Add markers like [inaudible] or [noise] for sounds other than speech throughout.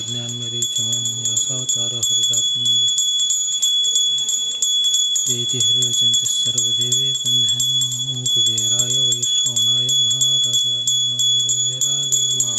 ज्ञान मेरी चमन असावतार हरिदात्म हरिवचंत सर्वदेवे बंधन। कुबेराय वैश्रवणाय महाराजाय। मंगलहरा नमः।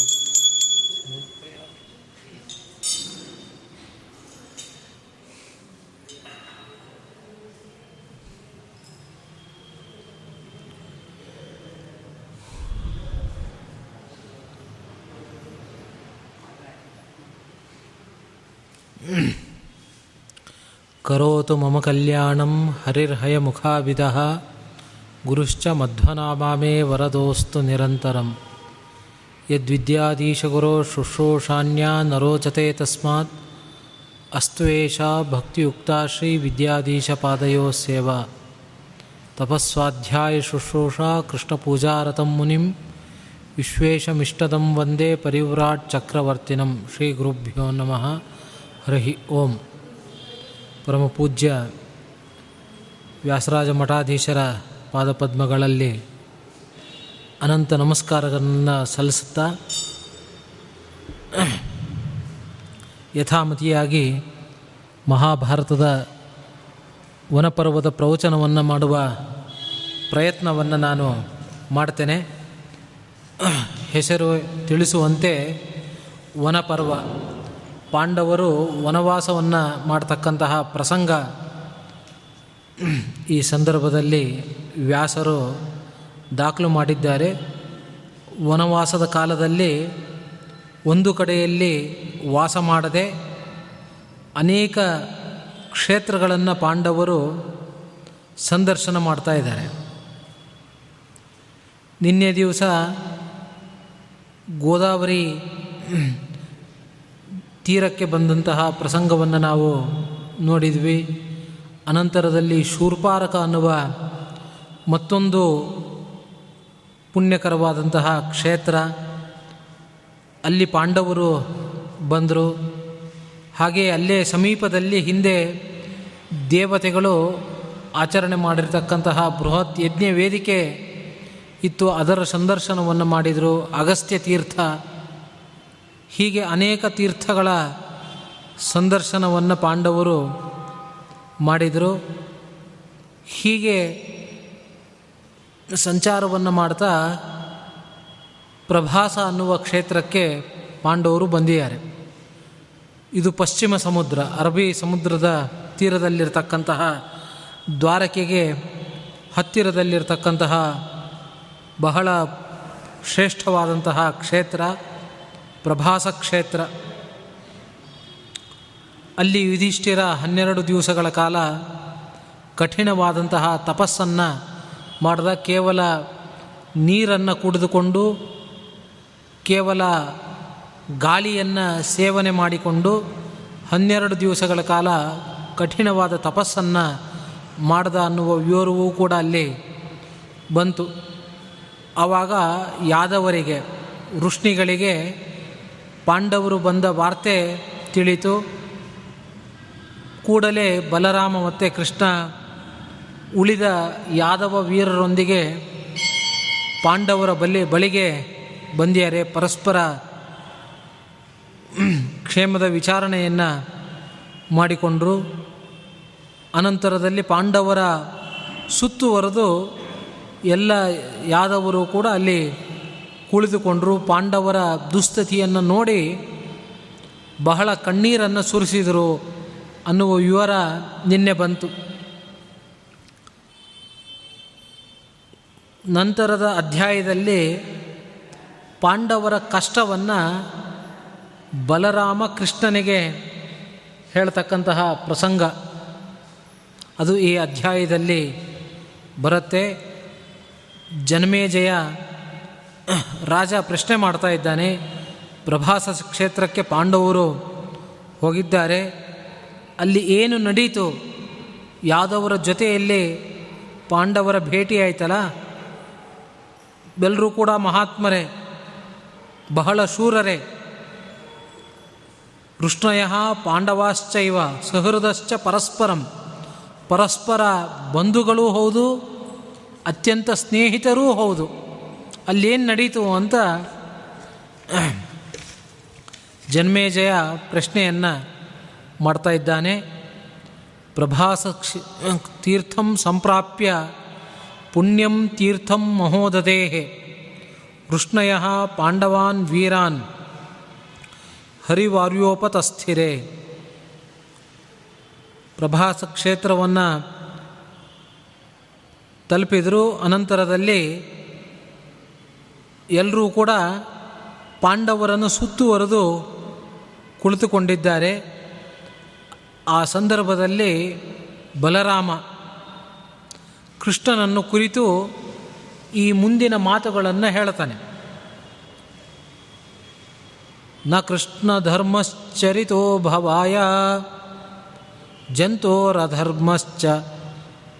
करोतु मम कल्याणं हरिर्हयमुखाभिदः गुरुश्च मध्वनामा मे वरदोऽस्तु निरन्तरं यद्विद्याधीशगुरो शुश्रूषान्या न रोचते तस्मात् अस्तु एषा भक्तियुक्ता श्रीविद्याधीशपादयोः सेवा। तपस्वाध्यायशुश्रूषा कृष्णपूजारतं मुनिं, विश्वेशमिष्टदं वंदे परिव्राट् चक्रवर्तिनं श्रीगुरुभ्यो नमः। हरिः ओम्। ಪರಮ ಪೂಜ್ಯ ವ್ಯಾಸರಾಜ ಮಠಾಧೀಶರ ಪಾದಪದ್ಮಗಳಲ್ಲಿ ಅನಂತ ನಮಸ್ಕಾರಗಳನ್ನು ಸಲ್ಲಿಸುತ್ತಾ ಯಥಾಮತಿಯಾಗಿ ಮಹಾಭಾರತದ ವನಪರ್ವದ ಪ್ರವಚನವನ್ನು ಮಾಡುವ ಪ್ರಯತ್ನವನ್ನು ನಾನು ಮಾಡ್ತೇನೆ. ಹೆಸರು ತಿಳಿಸುವಂತೆ ವನಪರ್ವ ಪಾಂಡವರು ವನವಾಸವನ್ನು ಮಾಡ್ತಕ್ಕಂತಹ ಪ್ರಸಂಗ. ಈ ಸಂದರ್ಭದಲ್ಲಿ ವ್ಯಾಸರು ದಾಖಲು ಮಾಡಿದ್ದಾರೆ. ವನವಾಸದ ಕಾಲದಲ್ಲಿ ಒಂದು ಕಡೆಯಲ್ಲಿ ವಾಸ ಮಾಡದೆ ಅನೇಕ ಕ್ಷೇತ್ರಗಳನ್ನು ಪಾಂಡವರು ಸಂದರ್ಶನ ಮಾಡ್ತಾ ಇದ್ದಾರೆ. ನಿನ್ನೆ ದಿವಸ ಗೋದಾವರಿ ತೀರಕ್ಕೆ ಬಂದಂತಹ ಪ್ರಸಂಗವನ್ನು ನಾವು ನೋಡಿದ್ವಿ. ಅನಂತರದಲ್ಲಿ ಶೂರ್ಪಾರಕ ಅನ್ನುವ ಮತ್ತೊಂದು ಪುಣ್ಯಕರವಾದಂತಹ ಕ್ಷೇತ್ರ. ಅಲ್ಲಿ ಪಾಂಡವರು ಬಂದರು. ಹಾಗೆ ಅಲ್ಲೇ ಸಮೀಪದಲ್ಲಿ ಹಿಂದೆ ದೇವತೆಗಳು ಆಚರಣೆ ಮಾಡಿರ್ತಕ್ಕಂತಹ ಬೃಹತ್ ಯಜ್ಞ ವೇದಿಕೆ ಇತ್ತು. ಅದರ ಸಂದರ್ಶನವನ್ನು ಮಾಡಿದರು. ಅಗಸ್ತ್ಯ ತೀರ್ಥ ಹೀಗೆ ಅನೇಕ ತೀರ್ಥಗಳ ಸಂದರ್ಶನವನ್ನು ಪಾಂಡವರು ಮಾಡಿದರು. ಹೀಗೆ ಸಂಚಾರವನ್ನು ಮಾಡ್ತಾ ಪ್ರಭಾಸ ಅನ್ನುವ ಕ್ಷೇತ್ರಕ್ಕೆ ಪಾಂಡವರು ಬಂದಿದ್ದಾರೆ. ಇದು ಪಶ್ಚಿಮ ಸಮುದ್ರ, ಅರಬ್ಬಿ ಸಮುದ್ರದ ತೀರದಲ್ಲಿರ್ತಕ್ಕಂತಹ ದ್ವಾರಕೆಗೆ ಹತ್ತಿರದಲ್ಲಿರ್ತಕ್ಕಂತಹ ಬಹಳ ಶ್ರೇಷ್ಠವಾದಂತಹ ಕ್ಷೇತ್ರ. ಪ್ರಭಾಸ ಕ್ಷೇತ್ರ ಅಲ್ಲಿ ಯುಧಿಷ್ಠಿರ ಹನ್ನೆರಡು ದಿವಸಗಳ ಕಾಲ ಕಠಿಣವಾದಂತಹ ತಪಸ್ಸನ್ನು ಮಾಡಿದ. ಕೇವಲ ನೀರನ್ನು ಕುಡಿದುಕೊಂಡು, ಕೇವಲ ಗಾಳಿಯನ್ನು ಸೇವನೆ ಮಾಡಿಕೊಂಡು ಹನ್ನೆರಡು ದಿವಸಗಳ ಕಾಲ ಕಠಿಣವಾದ ತಪಸ್ಸನ್ನು ಮಾಡ್ದ ಅನ್ನುವ ವಿವರವೂ ಕೂಡ ಅಲ್ಲಿ ಬಂತು. ಆವಾಗ ಯಾದವರಿಗೆ ವೃಷ್ಣಿಗಳಿಗೆ ಪಾಂಡವರು ಬಂದ ವಾರ್ತೆ ತಿಳಿತು. ಕೂಡಲೇ ಬಲರಾಮ ಮತ್ತು ಕೃಷ್ಣ ಉಳಿದ ಯಾದವ ವೀರರೊಂದಿಗೆ ಪಾಂಡವರ ಬಲಿ, ಬಳಿಗೆ ಬಂದಿಯರೆ ಪರಸ್ಪರ ಕ್ಷೇಮದ ವಿಚಾರಣೆಯನ್ನು ಮಾಡಿಕೊಂಡರು. ಅನಂತರದಲ್ಲಿ ಪಾಂಡವರ ಸುತ್ತುವರೆದು ಎಲ್ಲ ಯಾದವರು ಕೂಡ ಅಲ್ಲಿ ಕುಳಿತುಕೊಂಡರು ಪಾಂಡವರ ದುಸ್ಥಿತಿಯನ್ನು ನೋಡಿ ಬಹಳ ಕಣ್ಣೀರನ್ನು ಸುರಿಸಿದರು ಅನ್ನುವ ವಿವರ ನಿನ್ನೆ ಬಂತು. ನಂತರದ ಅಧ್ಯಾಯದಲ್ಲಿ ಪಾಂಡವರ ಕಷ್ಟವನ್ನು ಬಲರಾಮ ಕೃಷ್ಣನಿಗೆ ಹೇಳ್ತಕ್ಕಂತಹ ಪ್ರಸಂಗ. ಅದು ಈ ಅಧ್ಯಾಯದಲ್ಲಿ ಬರುತ್ತೆ. ಜನ್ಮೇಜಯ ರಾಜ ಪ್ರಶ್ನೆ ಮಾಡ್ತಾ ಇದ್ದಾನೆ. ಪ್ರಭಾಸ ಕ್ಷೇತ್ರಕ್ಕೆ ಪಾಂಡವರು ಹೋಗಿದ್ದಾರೆ. ಅಲ್ಲಿ ಏನು ನಡೀತು? ಯಾದವರ ಜೊತೆಯಲ್ಲಿ ಪಾಂಡವರ ಭೇಟಿ ಆಯ್ತಲ್ಲ? ಎಲ್ಲರೂ ಕೂಡ ಮಹಾತ್ಮರೇ, ಬಹಳ ಶೂರರೇ. ಕೃಷ್ಣಯ ಪಾಂಡವಾಶ್ಚೈವ ಸಹೃದಶ್ಚ ಪರಸ್ಪರಂ. ಪರಸ್ಪರ ಬಂಧುಗಳೂ ಹೌದು, ಅತ್ಯಂತ ಸ್ನೇಹಿತರೂ ಹೌದು. ಅಲ್ಲೇನು ನಡೀತು ಅಂತ ಜನ್ಮೇಜಯ ಪ್ರಶ್ನೆಯನ್ನು ಮಾಡ್ತಾ ಇದ್ದಾನೆ. ಪ್ರಭಾಸ ತೀರ್ಥಂ ಸಂಪ್ರಾಪ್ಯ ಪುಣ್ಯಂ ತೀರ್ಥಂ ಮಹೋದದೇ ಕೃಷ್ಣಯ ಪಾಂಡವಾನ್ ವೀರಾನ್ ಹರಿವಾರ್ಯೋಪತಸ್ಥಿರೇ. ಪ್ರಭಾಸ ಕ್ಷೇತ್ರವನ್ನು ತಲುಪಿದರು. ಅನಂತರದಲ್ಲಿ ಎಲ್ಲರೂ ಕೂಡ ಪಾಂಡವರನ್ನು ಸುತ್ತುವರೆದು ಕುಳಿತುಕೊಂಡಿದ್ದಾರೆ. ಆ ಸಂದರ್ಭದಲ್ಲಿ ಬಲರಾಮ ಕೃಷ್ಣನನ್ನು ಕುರಿತು ಈ ಮುಂದಿನ ಮಾತುಗಳನ್ನು ಹೇಳ್ತಾನೆ ನ ಕೃಷ್ಣ ಧರ್ಮಶ್ಚರಿತೋ ಭವಾಯ ಜಂತೋರಧರ್ಮಶ್ಚ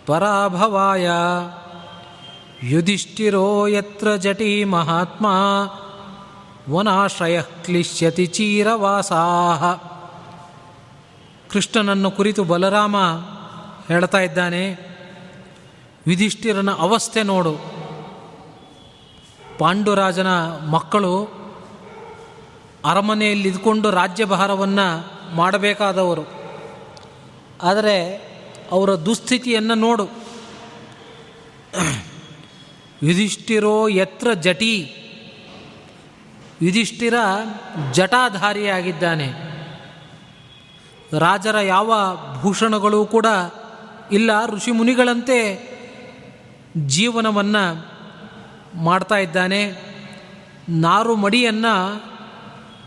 ಪರಾಭವಾಯ. ಯುಧಿಷ್ಠಿರೋ ಯತ್ರ ಜಟಿ ಮಹಾತ್ಮ, ವನಾಶ್ರಯ ಕ್ಲಿಶ್ಯತಿ ಚೀರವಾಸಾಹ. ಕೃಷ್ಣನನ್ನು ಕುರಿತು ಬಲರಾಮ ಹೇಳ್ತಾ ಇದ್ದಾನೆ, ಯುಧಿಷ್ಠಿರನ ಅವಸ್ಥೆ ನೋಡು. ಪಾಂಡುರಾಜನ ಮಕ್ಕಳು ಅರಮನೆಯಲ್ಲಿ ಇದ್ಕೊಂಡು ರಾಜ್ಯಭಾರವನ್ನು ಮಾಡಬೇಕಾದವರು. ಆದರೆ ಅವರ ದುಸ್ಥಿತಿಯನ್ನು ನೋಡು. ಯುಧಿಷ್ಠಿರೋ ಯತ್ರ ಜಟಿ. ಯುಧಿಷ್ಠಿರ ಜಟಾಧಾರಿಯಾಗಿದ್ದಾನೆ. ರಾಜರ ಯಾವ ಭೂಷಣಗಳು ಕೂಡ ಇಲ್ಲ, ಋಷಿಮುನಿಗಳಂತೆ ಜೀವನವನ್ನು ಮಾಡ್ತಾ ಇದ್ದಾನೆ. ನಾರು ಮಡಿಯನ್ನು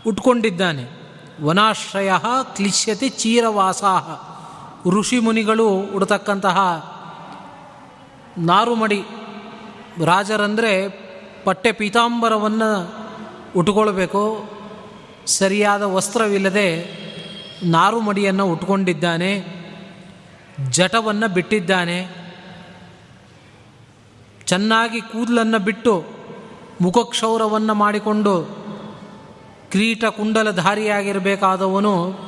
ಉಟ್ಕೊಂಡಿದ್ದಾನೆ. ವನಾಶ್ರಯ ಕ್ಲಿಶ್ಯತೆ ಚೀರವಾಸಾಹ. ಋಷಿಮುನಿಗಳು ಉಡ್ತಕ್ಕಂತಹ ನಾರುಮಡಿ ರಾಜರಂದರೆ ಪಟ್ಟೆ ಪೀತಾಂಬರವನ್ನು ಉಟ್ಕೊಳ್ಬೇಕು. ಸರಿಯಾದ ವಸ್ತ್ರವಿಲ್ಲದೆ ನಾರುಮಡಿಯನ್ನು ಉಟ್ಕೊಂಡಿದ್ದಾನೆ. ಜಟವನ್ನು ಬಿಟ್ಟಿದ್ದಾನೆ. ಚೆನ್ನಾಗಿ ಕೂದಲನ್ನು ಬಿಟ್ಟು ಮುಖಕ್ಷೌರವನ್ನು ಮಾಡಿಕೊಂಡು ಕ್ರೀಟ ಕುಂಡಲಧಾರಿಯಾಗಿರಬೇಕಾದವನು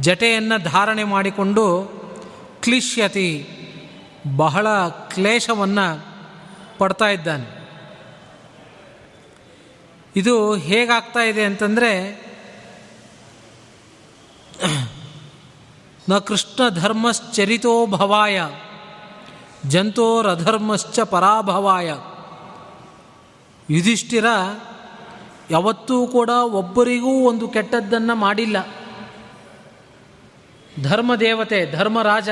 ಜಟೆಯನ್ನು ಧಾರಣೆ ಮಾಡಿಕೊಂಡು ಕ್ಲಿಶ್ಯತಿ ಬಹಳ ಕ್ಲೇಶವನ್ನು ಪಡ್ತಾ ಇದ್ದಾನೆ. ಇದು ಹೇಗಾಗ್ತಾ ಇದೆ ಅಂತಂದರೆ, ನ ಕೃಷ್ಣ ಧರ್ಮಶ್ಚರಿತೋ ಭವಾಯ ಜಂತೋರಧರ್ಮಶ್ಚ ಪರಾಭವಾಯ. ಯುಧಿಷ್ಠಿರ ಯಾವತ್ತೂ ಕೂಡ ಒಬ್ಬರಿಗೂ ಒಂದು ಕೆಟ್ಟದ್ದನ್ನು ಮಾಡಿಲ್ಲ. ಧರ್ಮದೇವತೆ, ಧರ್ಮರಾಜ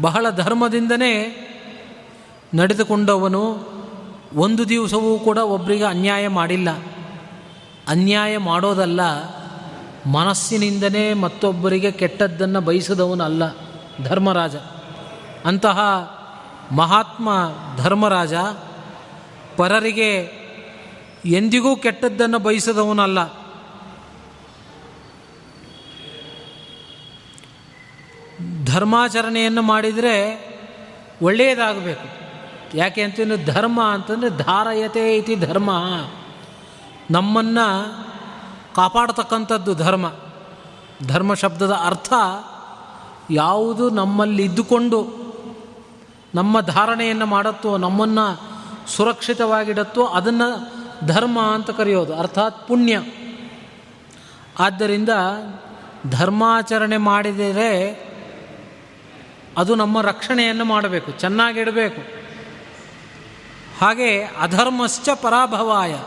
ಬಹಳ ಧರ್ಮದಿಂದನೇ ನಡೆದುಕೊಂಡವನು ಒಂದು ದಿವಸವೂ ಕೂಡ ಒಬ್ಬರಿಗೆ ಅನ್ಯಾಯ ಮಾಡಿಲ್ಲ. ಅನ್ಯಾಯ ಮಾಡೋದಲ್ಲ, ಮನಸ್ಸಿನಿಂದನೇ ಮತ್ತೊಬ್ಬರಿಗೆ ಕೆಟ್ಟದ್ದನ್ನು ಬಯಸಿದವನಲ್ಲ ಧರ್ಮರಾಜ. ಅಂತಹ ಮಹಾತ್ಮ ಧರ್ಮರಾಜ ಪರರಿಗೆ ಎಂದಿಗೂ ಕೆಟ್ಟದ್ದನ್ನು ಬಯಸಿದವನಲ್ಲ. ಧರ್ಮಾಚರಣೆಯನ್ನು ಮಾಡಿದರೆ ಒಳ್ಳೆಯದಾಗಬೇಕು. ಯಾಕೆ ಅಂತಂದರೆ ಧರ್ಮ ಅಂತಂದರೆ ಧಾರಯತೆ ಇತಿ ಧರ್ಮ. ನಮ್ಮನ್ನು ಕಾಪಾಡತಕ್ಕಂಥದ್ದು ಧರ್ಮ. ಧರ್ಮ ಶಬ್ದದ ಅರ್ಥ ಯಾವುದು ನಮ್ಮಲ್ಲಿ ಇದ್ದುಕೊಂಡು ನಮ್ಮ ಧಾರಣೆಯನ್ನು ಮಾಡುತ್ತೋ, ನಮ್ಮನ್ನು ಸುರಕ್ಷಿತವಾಗಿಡತ್ತೋ ಅದನ್ನು ಧರ್ಮ ಅಂತ ಕರೆಯೋದು, ಅರ್ಥಾತ್ ಪುಣ್ಯ. ಆದ್ದರಿಂದ ಧರ್ಮಾಚರಣೆ ಮಾಡಿದರೆ ಅದು ನಮ್ಮ ರಕ್ಷಣೆಯನ್ನು ಮಾಡಬೇಕು, ಚೆನ್ನಾಗಿಡಬೇಕು. ಹಾಗೆ ಅಧರ್ಮಶ್ಚ ಪರಾಭವಾಯ.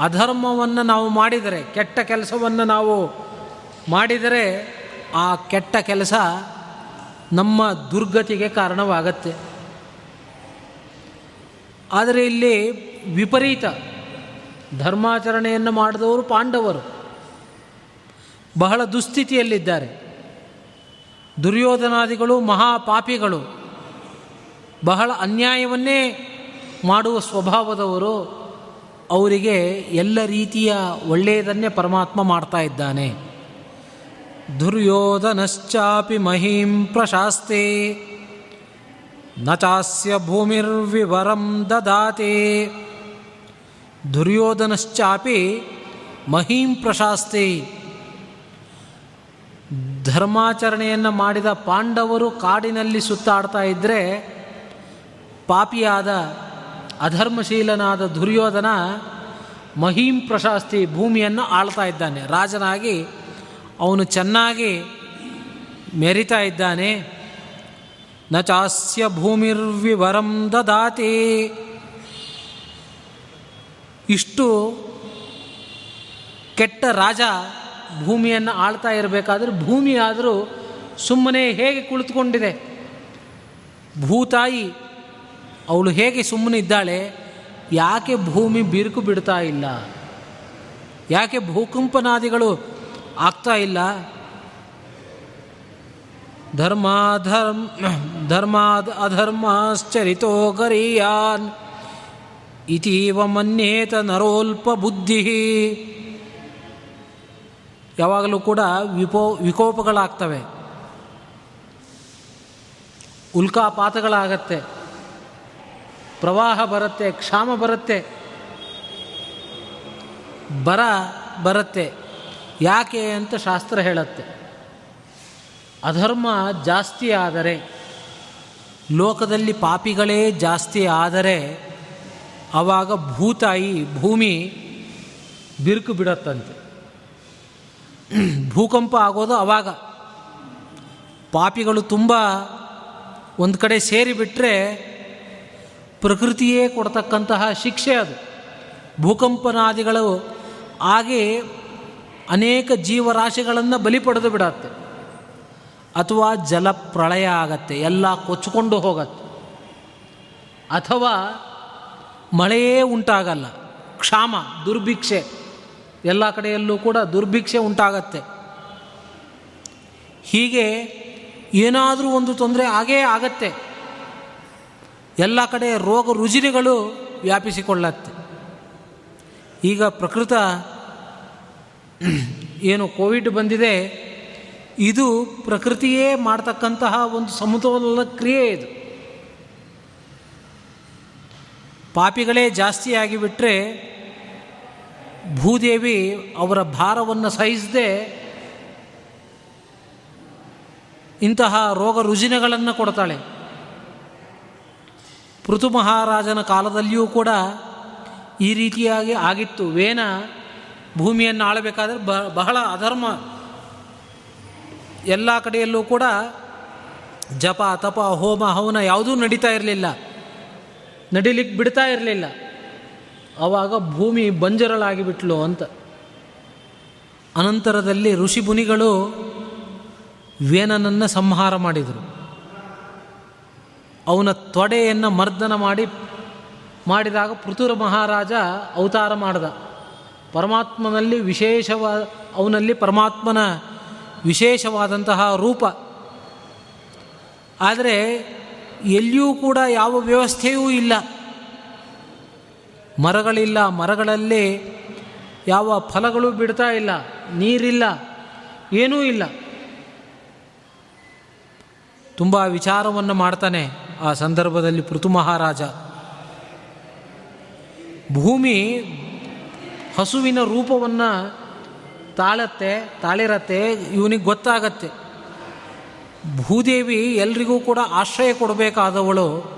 ಅಧರ್ಮವನ್ನು ನಾವು ಮಾಡಿದರೆ, ಕೆಟ್ಟ ಕೆಲಸವನ್ನು ನಾವು ಮಾಡಿದರೆ ಆ ಕೆಟ್ಟ ಕೆಲಸ ನಮ್ಮ ದುರ್ಗತಿಗೆ ಕಾರಣವಾಗತ್ತೆ. ಆದರೆ ಇಲ್ಲಿ ವಿಪರೀತ ಧರ್ಮಾಚರಣೆಯನ್ನು ಮಾಡಿದವರು ಪಾಂಡವರು. ಬಹಳ ದುಸ್ಥಿತಿಯಲ್ಲಿದ್ದಾರೆ. ದುರ್ಯೋಧನಾದಿಗಳು, ಮಹಾಪಾಪಿಗಳು ಬಹಳ ಅನ್ಯಾಯವನ್ನೇ ಮಾಡುವ ಸ್ವಭಾವದವರು ಅವರಿಗೆ ಎಲ್ಲ ರೀತಿಯ ಒಳ್ಳೆಯದನ್ನೇ ಪರಮಾತ್ಮ ಮಾಡ್ತಾ ಇದ್ದಾನೆ. ದುರ್ಯೋಧನಶ್ಚಾಪಿ ಮಹೀಂ ಪ್ರಶಾಸ್ತೆ, ನ ಚಾಸ್ಯ ಭೂಮಿರ್ವಿವರಂ ದದಾತೆ. ದುರ್ಯೋಧನಶ್ಚಾಪಿ ಮಹೀಂ ಪ್ರಶಾಸ್ತಿ, ಧರ್ಮಾಚರಣೆಯನ್ನು ಮಾಡಿದ ಪಾಂಡವರು ಕಾಡಿನಲ್ಲಿ ಸುತ್ತಾಡ್ತಾ ಇದ್ದರೆ ಪಾಪಿಯಾದ ಅಧರ್ಮಶೀಲನಾದ ದುರ್ಯೋಧನ ಮಹೀಂ ಪ್ರಶಾಸ್ತಿ ಭೂಮಿಯನ್ನು ಆಳ್ತಾ ಇದ್ದಾನೆ. ರಾಜನಾಗಿ ಅವನು ಚೆನ್ನಾಗಿ ಮೆರಿತಾ ಇದ್ದಾನೆ. ನ ಚಾಸ್ಯ ಭೂಮಿರ್ವಿವರಂ ದದಾತಿ. ಇಷ್ಟು ಕೆಟ್ಟ ರಾಜ ಭೂಮಿಯನ್ನು ಆಳ್ತಾ ಇರಬೇಕಾದ್ರೆ ಭೂಮಿಯಾದರೂ ಸುಮ್ಮನೆ ಹೇಗೆ ಕುಳಿತುಕೊಂಡಿದೆ? ಭೂತಾಯಿ ಅವಳು ಹೇಗೆ ಸುಮ್ಮನೆ ಇದ್ದಾಳೆ? ಯಾಕೆ ಭೂಮಿ ಬಿರುಕು ಬಿಡ್ತಾ ಇಲ್ಲ? ಯಾಕೆ ಭೂಕಂಪನಾದಿಗಳು ಆಗ್ತಾ ಇಲ್ಲ? ಧರ್ಮಾಧರ್ಮ ಧರ್ಮ ಅಧರ್ಮಾಶ್ಚರಿತೋ ಗರೀಯಾನ್, ಇತೀವ ಮನ್ಯೇತ ನರೋಲ್ಪ ಬುದ್ಧಿ. ಯಾವಾಗಲೂ ಕೂಡ ವಿಪೋ, ವಿಕೋಪಗಳಾಗ್ತವೆ. ಉಲ್ಕಾಪಾತಗಳಾಗತ್ತೆ. ಪ್ರವಾಹ ಬರುತ್ತೆ, ಕ್ಷಾಮ ಬರುತ್ತೆ, ಬರ ಬರುತ್ತೆ. ಯಾಕೆ ಅಂತ ಶಾಸ್ತ್ರ ಹೇಳುತ್ತೆ. ಅಧರ್ಮ ಜಾಸ್ತಿ ಆದರೆ, ಲೋಕದಲ್ಲಿ ಪಾಪಿಗಳೇ ಜಾಸ್ತಿ ಆದರೆ, ಆವಾಗ ಭೂತಾಯಿ ಭೂಮಿ ಬಿರುಕು ಬಿಡತ್ತಂತೆ. ಭೂಕಂಪ ಆಗೋದು ಆವಾಗ. ಪಾಪಿಗಳು ತುಂಬ ಒಂದು ಕಡೆ ಸೇರಿಬಿಟ್ರೆ ಪ್ರಕೃತಿಯೇ ಕೊಡ್ತಕ್ಕಂತಹ ಶಿಕ್ಷೆ ಅದು. ಭೂಕಂಪನಾದಿಗಳು ಹಾಗೆ ಅನೇಕ ಜೀವರಾಶಿಗಳನ್ನು ಬಲಿ ಪಡೆದು ಬಿಡತ್ತೆ. ಅಥವಾ ಜಲ ಪ್ರಳಯ ಆಗತ್ತೆ, ಎಲ್ಲ ಕೊಚ್ಚಿಕೊಂಡು ಹೋಗತ್ತೆ. ಅಥವಾ ಮಳೆಯೇ ಉಂಟಾಗಲ್ಲ, ಕ್ಷಾಮ, ದುರ್ಭಿಕ್ಷೆ, ಎಲ್ಲ ಕಡೆಯಲ್ಲೂ ಕೂಡ ದುರ್ಭಿಕ್ಷೆ ಉಂಟಾಗತ್ತೆ. ಹೀಗೆ ಏನಾದರೂ ಒಂದು ತೊಂದರೆ ಆಗೇ ಆಗತ್ತೆ. ಎಲ್ಲ ಕಡೆ ರೋಗ ರುಜಿನಗಳು ವ್ಯಾಪಿಸಿಕೊಳ್ಳತ್ತೆ. ಈಗ ಪ್ರಕೃತ ಏನು ಕೋವಿಡ್ ಬಂದಿದೆ, ಇದು ಪ್ರಕೃತಿಯೇ ಮಾಡ್ತಕ್ಕಂತಹ ಒಂದು ಸಮತೋಲನ ಕ್ರಿಯೆ ಇದು. ಪಾಪಿಗಳೇ ಜಾಸ್ತಿ ಆಗಿಬಿಟ್ರೆ ಭೂದೇವಿ ಅವರ ಭಾರವನ್ನು ಸಹಿಸದೆ ಇಂತಹ ರೋಗ ರುಜಿನಗಳನ್ನು ಕೊಡ್ತಾಳೆ. ಪೃಥು ಮಹಾರಾಜನ ಕಾಲದಲ್ಲಿಯೂ ಕೂಡ ಈ ರೀತಿಯಾಗಿ ಆಗಿತ್ತು. ವೇನ ಭೂಮಿಯನ್ನು ಆಳಬೇಕಾದ್ರೆ ಬಹಳ ಅಧರ್ಮ ಎಲ್ಲ ಕಡೆಯಲ್ಲೂ ಕೂಡ ಜಪ, ತಪ, ಹೋಮ, ಹವನ ಯಾವುದೂ ನಡೀತಾ ಇರಲಿಲ್ಲ. ನಡಿಲಿಕ್ಕೆ ಬಿಡ್ತಾ ಇರಲಿಲ್ಲ. ಆವಾಗ ಭೂಮಿ ಬಂಜರಳಾಗಿ ಬಿಟ್ಲು ಅಂತ. ಅನಂತರದಲ್ಲಿ ಋಷಿ ಮುನಿಗಳು ವೇನನನ್ನು ಸಂಹಾರ ಮಾಡಿದರು. ಅವನ ತೊಡೆಯನ್ನು ಮರ್ದನ ಮಾಡಿ ಮಾಡಿದಾಗ ಪೃಥುರ ಮಹಾರಾಜ ಅವತಾರ ಮಾಡಿದ. ಪರಮಾತ್ಮನಲ್ಲಿ ವಿಶೇಷವಾದ ಅವನಲ್ಲಿ ಪರಮಾತ್ಮನ ವಿಶೇಷವಾದಂತಹ ರೂಪ. ಆದರೆ ಎಲ್ಲಿಯೂ ಕೂಡ ಯಾವ ವ್ಯವಸ್ಥೆಯೂ ಇಲ್ಲ. ಮರಗಳಿಲ್ಲ, ಮರಗಳಲ್ಲಿ ಯಾವ ಫಲಗಳು ಬಿಡ್ತಾ ಇಲ್ಲ, ನೀರಿಲ್ಲ, ಏನೂ ಇಲ್ಲ. ತುಂಬ ವಿಚಾರವನ್ನು ಮಾಡ್ತಾನೆ. ಆ ಸಂದರ್ಭದಲ್ಲಿ ಪೃಥು ಮಹಾರಾಜ ಭೂಮಿ ಹಸುವಿನ ರೂಪವನ್ನು ತಾಳತ್ತೆ, ತಾಳಿರತ್ತೆ, ಇವನಿಗೆ ಗೊತ್ತಾಗತ್ತೆ. ಭೂದೇವಿ ಎಲ್ರಿಗೂ ಕೂಡ ಆಶ್ರಯ ಕೊಡಬೇಕಾದವಳು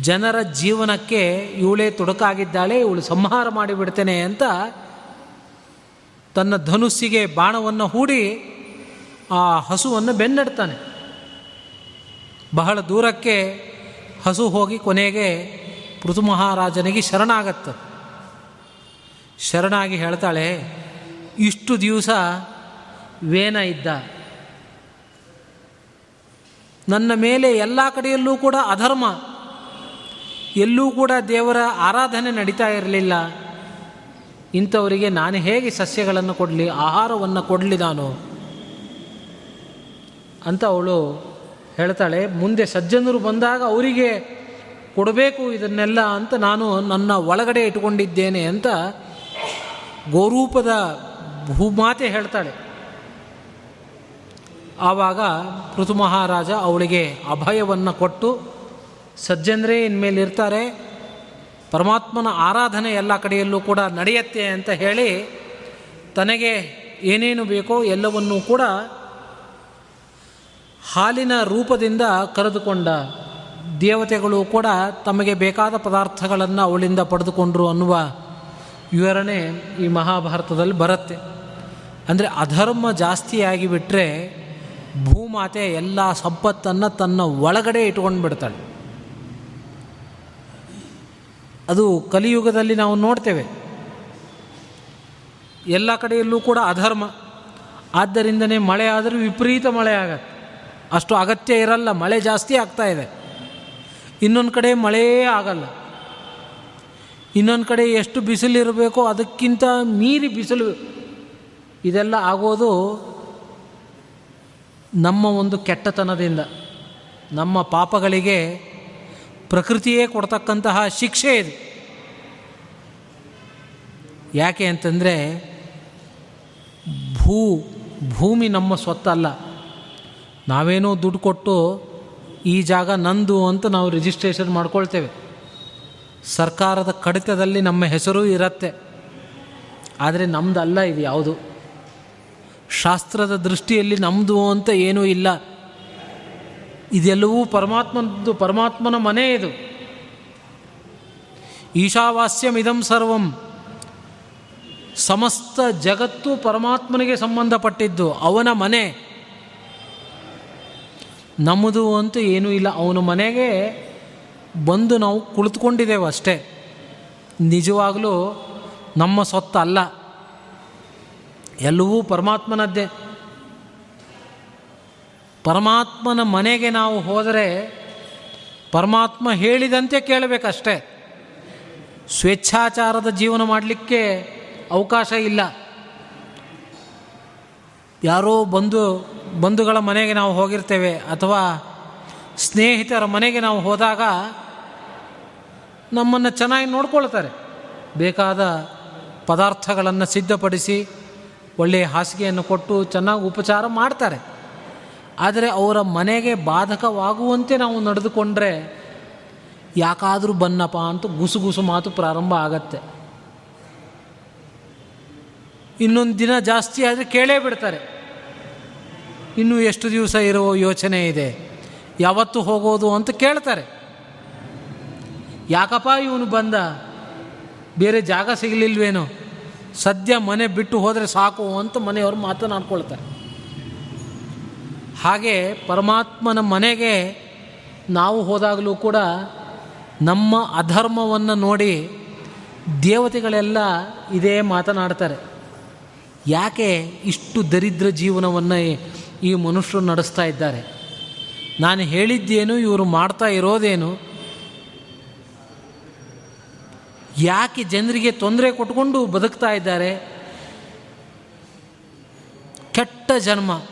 ಜನರ ಜೀವನಕ್ಕೆ ಇವಳೇ ತೊಡಕಾಗಿದ್ದಾಳೆ, ಇವಳು ಸಂಹಾರ ಮಾಡಿಬಿಡ್ತೇನೆ ಅಂತ ತನ್ನ ಧನುಸ್ಸಿಗೆ ಬಾಣವನ್ನು ಹೂಡಿ ಆ ಹಸುವನ್ನು ಬೆನ್ನಡ್ತಾನೆ. ಬಹಳ ದೂರಕ್ಕೆ ಹಸು ಹೋಗಿ ಕೊನೆಗೆ ಪೃಥು ಮಹಾರಾಜನಿಗೆ ಶರಣಾಗತ್ತೆ. ಶರಣಾಗಿ ಹೇಳ್ತಾಳೆ, ಇಷ್ಟು ದಿವಸ ವೇನ ಇದ್ದ. ನನ್ನ ಮೇಲೆ ಎಲ್ಲ ಕಡೆಯಲ್ಲೂ ಕೂಡ ಅಧರ್ಮ. ಎಲ್ಲೂ ಕೂಡ ದೇವರ ಆರಾಧನೆ ನಡೀತಾ ಇರಲಿಲ್ಲ. ಇಂಥವರಿಗೆ ನಾನು ಹೇಗೆ ಸಸ್ಯಗಳನ್ನು ಕೊಡಲಿ, ಆಹಾರವನ್ನು ಕೊಡಲಿ ನಾನು? ಅಂತ ಅವಳು ಹೇಳ್ತಾಳೆ, ಮುಂದೆ ಸಜ್ಜನರು ಬಂದಾಗ ಅವರಿಗೆ ಕೊಡಬೇಕು ಇದನ್ನೆಲ್ಲ ಅಂತ ನಾನು ನನ್ನ ಒಳಗಡೆ ಇಟ್ಕೊಂಡಿದ್ದೇನೆ ಅಂತ ಗೋರೂಪದ ಭೂಮಾತೆ ಹೇಳ್ತಾಳೆ. ಆವಾಗ ಋತು ಮಹಾರಾಜ ಅವಳಿಗೆ ಅಭಯವನ್ನು ಕೊಟ್ಟು, ಸಜ್ಜನರೇ, ಇನ್ಮೇಲೆ ಇರ್ತಾರೆ, ಪರಮಾತ್ಮನ ಆರಾಧನೆ ಎಲ್ಲ ಕಡೆಯಲ್ಲೂ ಕೂಡ ನಡೆಯುತ್ತೆ ಅಂತ ಹೇಳಿ, ತನಗೆ ಏನೇನು ಬೇಕೋ ಎಲ್ಲವನ್ನೂ ಕೂಡ ಹಾಲಿನ ರೂಪದಿಂದ ಕರೆದುಕೊಂಡ ದೇವತೆಗಳು ಕೂಡ ತಮಗೆ ಬೇಕಾದ ಪದಾರ್ಥಗಳನ್ನು ಅವಳಿಂದ ಪಡೆದುಕೊಂಡ್ರು ಅನ್ನುವ ವಿವರಣೆ ಈ ಮಹಾಭಾರತದಲ್ಲಿ ಬರುತ್ತೆ. ಅಂದರೆ ಅಧರ್ಮ ಜಾಸ್ತಿ ಆಗಿಬಿಟ್ರೆ ಭೂಮಾತೆ ಎಲ್ಲ ಸಂಪತ್ತನ್ನು ತನ್ನ ಒಳಗಡೆ ಇಟ್ಕೊಂಡು ಬಿಡ್ತಾಳೆ. ಅದು ಕಲಿಯುಗದಲ್ಲಿ ನಾವು ನೋಡ್ತೇವೆ. ಎಲ್ಲ ಕಡೆಯಲ್ಲೂ ಕೂಡ ಅಧರ್ಮ. ಆದ್ದರಿಂದನೇ ಮಳೆ ಆದರೂ ವಿಪರೀತ ಮಳೆ ಆಗತ್ತೆ. ಅಷ್ಟು ಅಗತ್ಯ ಇರಲ್ಲ, ಮಳೆ ಜಾಸ್ತಿ ಆಗ್ತಾ ಇದೆ. ಇನ್ನೊಂದು ಕಡೆ ಮಳೆಯೇ ಆಗಲ್ಲ. ಇನ್ನೊಂದು ಕಡೆ ಎಷ್ಟು ಬಿಸಿಲಿರಬೇಕೋ ಅದಕ್ಕಿಂತ ಮೀರಿ ಬಿಸಿಲು ಇದೆಲ್ಲ ಆಗೋದು ನಮ್ಮ ಒಂದು ಕೆಟ್ಟತನದಿಂದ. ನಮ್ಮ ಪಾಪಗಳಿಗೆ ಪ್ರಕೃತಿಯೇ ಕೊಡ್ತಕ್ಕಂತಹ ಶಿಕ್ಷೆ ಇದು. ಯಾಕೆ ಅಂತಂದರೆ ಭೂ, ಭೂಮಿ ನಮ್ಮ ಸ್ವತ್ತಲ್ಲ. ನಾವೇನೋ ದುಡ್ಡು ಕೊಟ್ಟು ಈ ಜಾಗ ನಂದು ಅಂತ ನಾವು ರಿಜಿಸ್ಟ್ರೇಷನ್ ಮಾಡ್ಕೊಳ್ತೇವೆ. ಸರ್ಕಾರದ ಕಡಿತದಲ್ಲಿ ನಮ್ಮ ಹೆಸರು ಇರತ್ತೆ. ಆದರೆ ನಮ್ಮದಲ್ಲ ಇದು ಯಾವುದು. ಶಾಸ್ತ್ರದ ದೃಷ್ಟಿಯಲ್ಲಿ ನಮ್ಮದು ಅಂತ ಏನೂ ಇಲ್ಲ. ಇದೆಲ್ಲವೂ ಪರಮಾತ್ಮನದ್ದು, ಪರಮಾತ್ಮನ ಮನೆ ಇದು. ಈಶಾವಾಸ್ಯಮಿದಂ ಸರ್ವಂ. ಸಮಸ್ತ ಜಗತ್ತು ಪರಮಾತ್ಮನಿಗೆ ಸಂಬಂಧಪಟ್ಟಿದ್ದು, ಅವನ ಮನೆ. ನಮ್ಮದು ಅಂತೂ ಏನೂ ಇಲ್ಲ. ಅವನ ಮನೆಗೆ ಬಂದು ನಾವು ಕುಳಿತುಕೊಂಡಿದ್ದೇವೆ ಅಷ್ಟೇ. ನಿಜವಾಗಲೂ ನಮ್ಮ ಸೊತ್ತು ಅಲ್ಲ. ಎಲ್ಲವೂ ಪರಮಾತ್ಮನದ್ದೇ. ಪರಮಾತ್ಮನ ಮನೆಗೆ ನಾವು ಹೋದರೆ ಪರಮಾತ್ಮ ಹೇಳಿದಂತೆ ಕೇಳಬೇಕಷ್ಟೇ. ಸ್ವೇಚ್ಛಾಚಾರದ ಜೀವನ ಮಾಡಲಿಕ್ಕೆ ಅವಕಾಶ ಇಲ್ಲ. ಯಾರೋ ಬಂಧು ಬಂಧುಗಳ ಮನೆಗೆ ನಾವು ಹೋಗಿರ್ತೇವೆ ಅಥವಾ ಸ್ನೇಹಿತರ ಮನೆಗೆ ನಾವು ಹೋದಾಗ ನಮ್ಮನ್ನು ಚೆನ್ನಾಗಿ ನೋಡ್ಕೊಳ್ತಾರೆ. ಬೇಕಾದ ಪದಾರ್ಥಗಳನ್ನು ಸಿದ್ಧಪಡಿಸಿ ಒಳ್ಳೆಯ ಹಾಸಿಗೆಯನ್ನು ಕೊಟ್ಟು ಚೆನ್ನಾಗಿ ಉಪಚಾರ ಮಾಡ್ತಾರೆ. ಆದರೆ ಅವರ ಮನೆಗೆ ಬಾಧಕವಾಗುವಂತೆ ನಾವು ನಡೆದುಕೊಂಡ್ರೆ ಯಾಕಾದರೂ ಬನ್ನಪ್ಪ ಅಂತ ಗುಸುಗುಸು ಮಾತು ಪ್ರಾರಂಭ ಆಗತ್ತೆ. ಇನ್ನೊಂದು ದಿನ ಜಾಸ್ತಿ ಆದರೆ ಕೇಳೇ ಬಿಡ್ತಾರೆ. ಇನ್ನೂ ಎಷ್ಟು ದಿವಸ ಇರೋ ಯೋಚನೆ ಇದೆ? ಯಾವತ್ತು ಹೋಗೋದು ಅಂತ ಕೇಳ್ತಾರೆ. ಯಾಕಪ್ಪ ಇವನು ಬಂದ? ಬೇರೆ ಜಾಗ ಸಿಗಲಿಲ್ವೇನೋ? ಸದ್ಯ ಮನೆ ಬಿಟ್ಟು ಹೋದರೆ ಸಾಕು ಅಂತ ಮನೆಯವರು ಮಾತನಾಡ್ಕೊಳ್ತಾರೆ. ಹಾಗೆ ಪರಮಾತ್ಮನ ಮನೆಗೆ ನಾವು ಹೋದಾಗಲೂ ಕೂಡ ನಮ್ಮ ಅಧರ್ಮವನ್ನು ನೋಡಿ ದೇವತೆಗಳೆಲ್ಲ ಇದೇ ಮಾತನಾಡ್ತಾರೆ. ಯಾಕೆ ಇಷ್ಟು ದರಿದ್ರ ಜೀವನವನ್ನು ಈ ಮನುಷ್ಯರು ನಡೆಸ್ತಾ ಇದ್ದಾರೆ. ನಾನು ಹೇಳಿದ್ದೇನು, ಇವರು ಮಾಡ್ತಾ ಇರೋದೇನು, ಯಾಕೆ ಜನರಿಗೆ ತೊಂದರೆ ಕೊಟ್ಕೊಂಡು ಬದುಕ್ತಾ ಇದ್ದಾರೆ? ಕೆಟ್ಟ ಜನ್ಮ.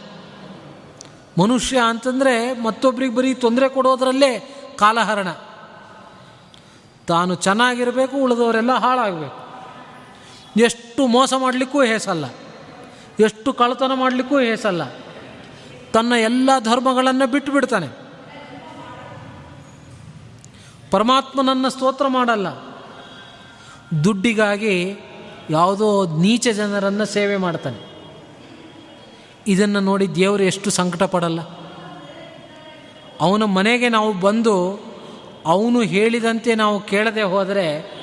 ಮನುಷ್ಯ ಅಂತಂದರೆ ಮತ್ತೊಬ್ಬರಿಗೆ ಬರೀ ತೊಂದರೆ ಕೊಡೋದರಲ್ಲೇ ಕಾಲಹರಣ. ತಾನು ಚೆನ್ನಾಗಿರಬೇಕು, ಉಳಿದವರೆಲ್ಲ ಹಾಳಾಗಬೇಕು. ಎಷ್ಟು ಮೋಸ ಮಾಡಲಿಕ್ಕೂ ಹೇಸಲ್ಲ. ಎಷ್ಟು ಕಳ್ಳತನ ಮಾಡಲಿಕ್ಕೂ ಹೇಸಲ್ಲ. ತನ್ನ ಎಲ್ಲ ಧರ್ಮಗಳನ್ನು ಬಿಟ್ಟು ಬಿಡ್ತಾನೆ ಪರಮಾತ್ಮನನ್ನು ಸ್ತೋತ್ರ ಮಾಡಲ್ಲ. ದುಡ್ಡಿಗಾಗಿ ಯಾವುದೋ ನೀಚ ಜನರನ್ನು ಸೇವೆ ಮಾಡ್ತಾನೆ. ಇದನ್ನು ನೋಡಿ ದೇವರು ಎಷ್ಟು ಸಂಕಟ ಪಡಲ್ಲ ಅವನ ಮನೆಗೆ ನಾವು ಬಂದು ಅವನು ಹೇಳಿದಂತೆ ನಾವು ಕೇಳದೆ ಹೋದರೆ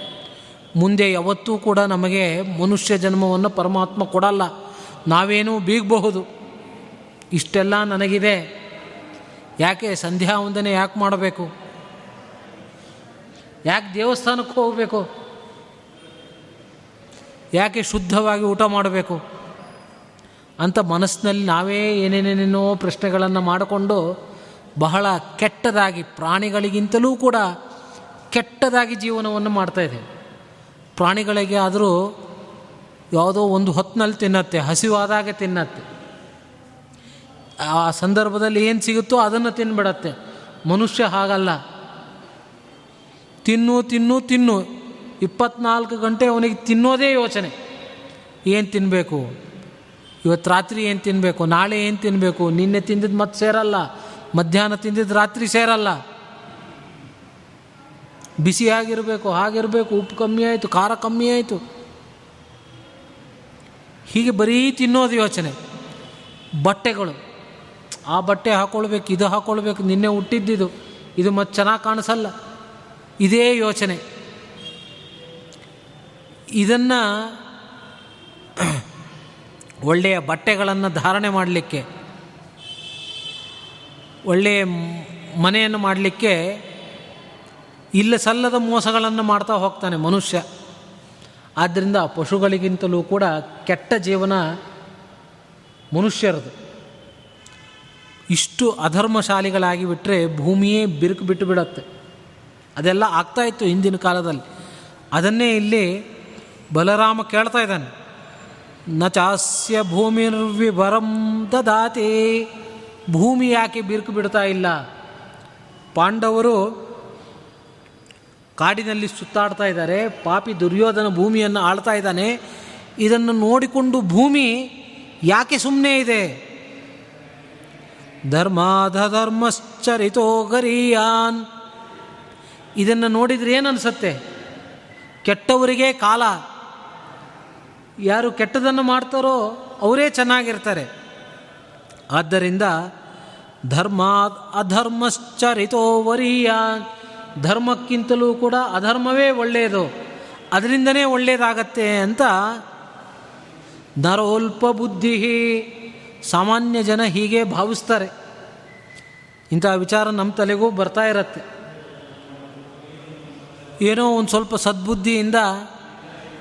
ಮುಂದೆ ಯಾವತ್ತೂ ಕೂಡ ನಮಗೆ ಮನುಷ್ಯ ಜನ್ಮವನ್ನು ಪರಮಾತ್ಮ ಕೊಡಲ್ಲ. ನಾವೇನೂ ಬೀಗಬಹುದು. ಇಷ್ಟೆಲ್ಲ ನನಗಿದೆ. ಯಾಕೆ ಸಂಧ್ಯಾ ವಂದನೆ ಯಾಕೆ ಮಾಡಬೇಕು? ಯಾಕೆ ದೇವಸ್ಥಾನಕ್ಕೆ ಹೋಗಬೇಕು? ಯಾಕೆ ಶುದ್ಧವಾಗಿ ಊಟ ಮಾಡಬೇಕು? ಅಂತ ಮನಸ್ಸಿನಲ್ಲಿ ನಾವೇ ಏನೇನೇನೇನೋ ಪ್ರಶ್ನೆಗಳನ್ನು ಮಾಡಿಕೊಂಡು ಬಹಳ ಕೆಟ್ಟದಾಗಿ ಪ್ರಾಣಿಗಳಿಗಿಂತಲೂ ಕೂಡ ಕೆಟ್ಟದಾಗಿ ಜೀವನವನ್ನು ಮಾಡ್ತಾಯಿದ್ದೇವೆ ಪ್ರಾಣಿಗಳಿಗೆ ಆದರೂ ಯಾವುದೋ ಒಂದು ಹೊತ್ತಿನಲ್ಲಿ ತಿನ್ನತ್ತೆ, ಹಸಿವಾದಾಗ ತಿನ್ನತ್ತೆ. ಆ ಸಂದರ್ಭದಲ್ಲಿ ಏನು ಸಿಗುತ್ತೋ ಅದನ್ನು ತಿನ್ಬಿಡತ್ತೆ. ಮನುಷ್ಯ ಹಾಗಲ್ಲ. ತಿನ್ನು ತಿನ್ನು ತಿನ್ನು. ಇಪ್ಪತ್ನಾಲ್ಕು ಗಂಟೆ ಅವನಿಗೆ ತಿನ್ನೋದೇ ಯೋಚನೆ. ಏನು ತಿನ್ನಬೇಕು ಇವತ್ತು ರಾತ್ರಿ ಏನು ತಿನ್ನಬೇಕು ನಾಳೆ ಏನು ತಿನ್ನಬೇಕು ನಿನ್ನೆ ತಿಂದಿದ್ದು ಮತ್ತೆ ಸೇರಲ್ಲ. ಮಧ್ಯಾಹ್ನ ತಿಂದಿದ್ದು ರಾತ್ರಿ ಸೇರಲ್ಲ. ಬಿಸಿಯಾಗಿರಬೇಕು ಹಾಗಿರಬೇಕು. ಉಪ್ಪು ಕಮ್ಮಿ ಆಯಿತು, ಖಾರ ಕಮ್ಮಿ ಆಯಿತು. ಹೀಗೆ ಬರೀ ತಿನ್ನೋದು ಯೋಚನೆ. ಬಟ್ಟೆಗಳು. ಆ ಬಟ್ಟೆ ಹಾಕ್ಕೊಳ್ಬೇಕು ಇದು ಹಾಕ್ಕೊಳ್ಬೇಕು ನಿನ್ನೆ ಹುಟ್ಟಿದ್ದಿದು. ಇದು ಮತ್ತೆ ಚೆನ್ನಾಗಿ ಕಾಣಿಸಲ್ಲ. ಇದೇ ಯೋಚನೆ. ಇದನ್ನು [clears throat] ಒಳ್ಳೆಯ ಬಟ್ಟೆಗಳನ್ನು ಧಾರಣೆ ಮಾಡಲಿಕ್ಕೆ, ಒಳ್ಳೆಯ ಮನೆಯನ್ನು ಮಾಡಲಿಕ್ಕೆ ಇಲ್ಲ ಸಲ್ಲದ ಮೋಸಗಳನ್ನು ಮಾಡ್ತಾ ಹೋಗ್ತಾನೆ ಮನುಷ್ಯ. ಆದ್ದರಿಂದ ಪಶುಗಳಿಗಿಂತಲೂ ಕೂಡ ಕೆಟ್ಟ ಜೀವನ ಮನುಷ್ಯರದು. ಇಷ್ಟು ಅಧರ್ಮಶಾಲಿಗಳಾಗಿ ಬಿಟ್ಟರೆ ಭೂಮಿಯೇ ಬಿರುಕು ಬಿಟ್ಟು ಬಿಡುತ್ತೆ. ಅದೆಲ್ಲ ಆಗ್ತಾ ಇತ್ತು ಹಿಂದಿನ ಕಾಲದಲ್ಲಿ. ಅದನ್ನೇ ಇಲ್ಲಿ ಬಲರಾಮ ಕೇಳ್ತಾ ಇದ್ದಾನೆ. ನ ಚಾಸ್ಯ ಭೂಮಿರ್ವಿಭರಂ ದದಾತಿ, ಭೂಮಿ ಯಾಕೆ ಬಿರುಕು ಬಿಡ್ತಾ ಇಲ್ಲ? ಪಾಂಡವರು ಕಾಡಿನಲ್ಲಿ ಸುತ್ತಾಡ್ತಾ ಇದ್ದಾರೆ. ಪಾಪಿ ದುರ್ಯೋಧನ ಭೂಮಿಯನ್ನು ಆಳ್ತಾ ಇದ್ದಾನೆ. ಇದನ್ನು ನೋಡಿಕೊಂಡು ಭೂಮಿ ಯಾಕೆ ಸುಮ್ಮನೆ ಇದೆ? ಧರ್ಮಾಧರ್ಮಶ್ಚರಿತೋ ಗರೀಯಾನ್. ಇದನ್ನು ನೋಡಿದರೆ ಏನನ್ಸುತ್ತೆ ಕೆಟ್ಟವರಿಗೆ ಕಾಲ. ಯಾರು ಕೆಟ್ಟದನ್ನು ಮಾಡ್ತಾರೋ ಅವರೇ ಚೆನ್ನಾಗಿರ್ತಾರೆ. ಆದ್ದರಿಂದ ಧರ್ಮ ಅಧರ್ಮಶ್ಚರಿತೋ ವರೀಯಾನ್. ಧರ್ಮಕ್ಕಿಂತಲೂ ಕೂಡ ಅಧರ್ಮವೇ ಒಳ್ಳೆಯದು. ಅದರಿಂದನೇ ಒಳ್ಳೆಯದಾಗತ್ತೆ ಅಂತ ನರೋಲ್ಪ ಬುದ್ಧಿ ಸಾಮಾನ್ಯ ಜನ ಹೀಗೆ ಭಾವಿಸ್ತಾರೆ. ಇಂಥ ವಿಚಾರ ನಮ್ಮ ತಲೆಗೂ ಬರ್ತಾ ಇರತ್ತೆ. ಏನೋ ಒಂದು ಸ್ವಲ್ಪ ಸದ್ಬುದ್ಧಿಯಿಂದ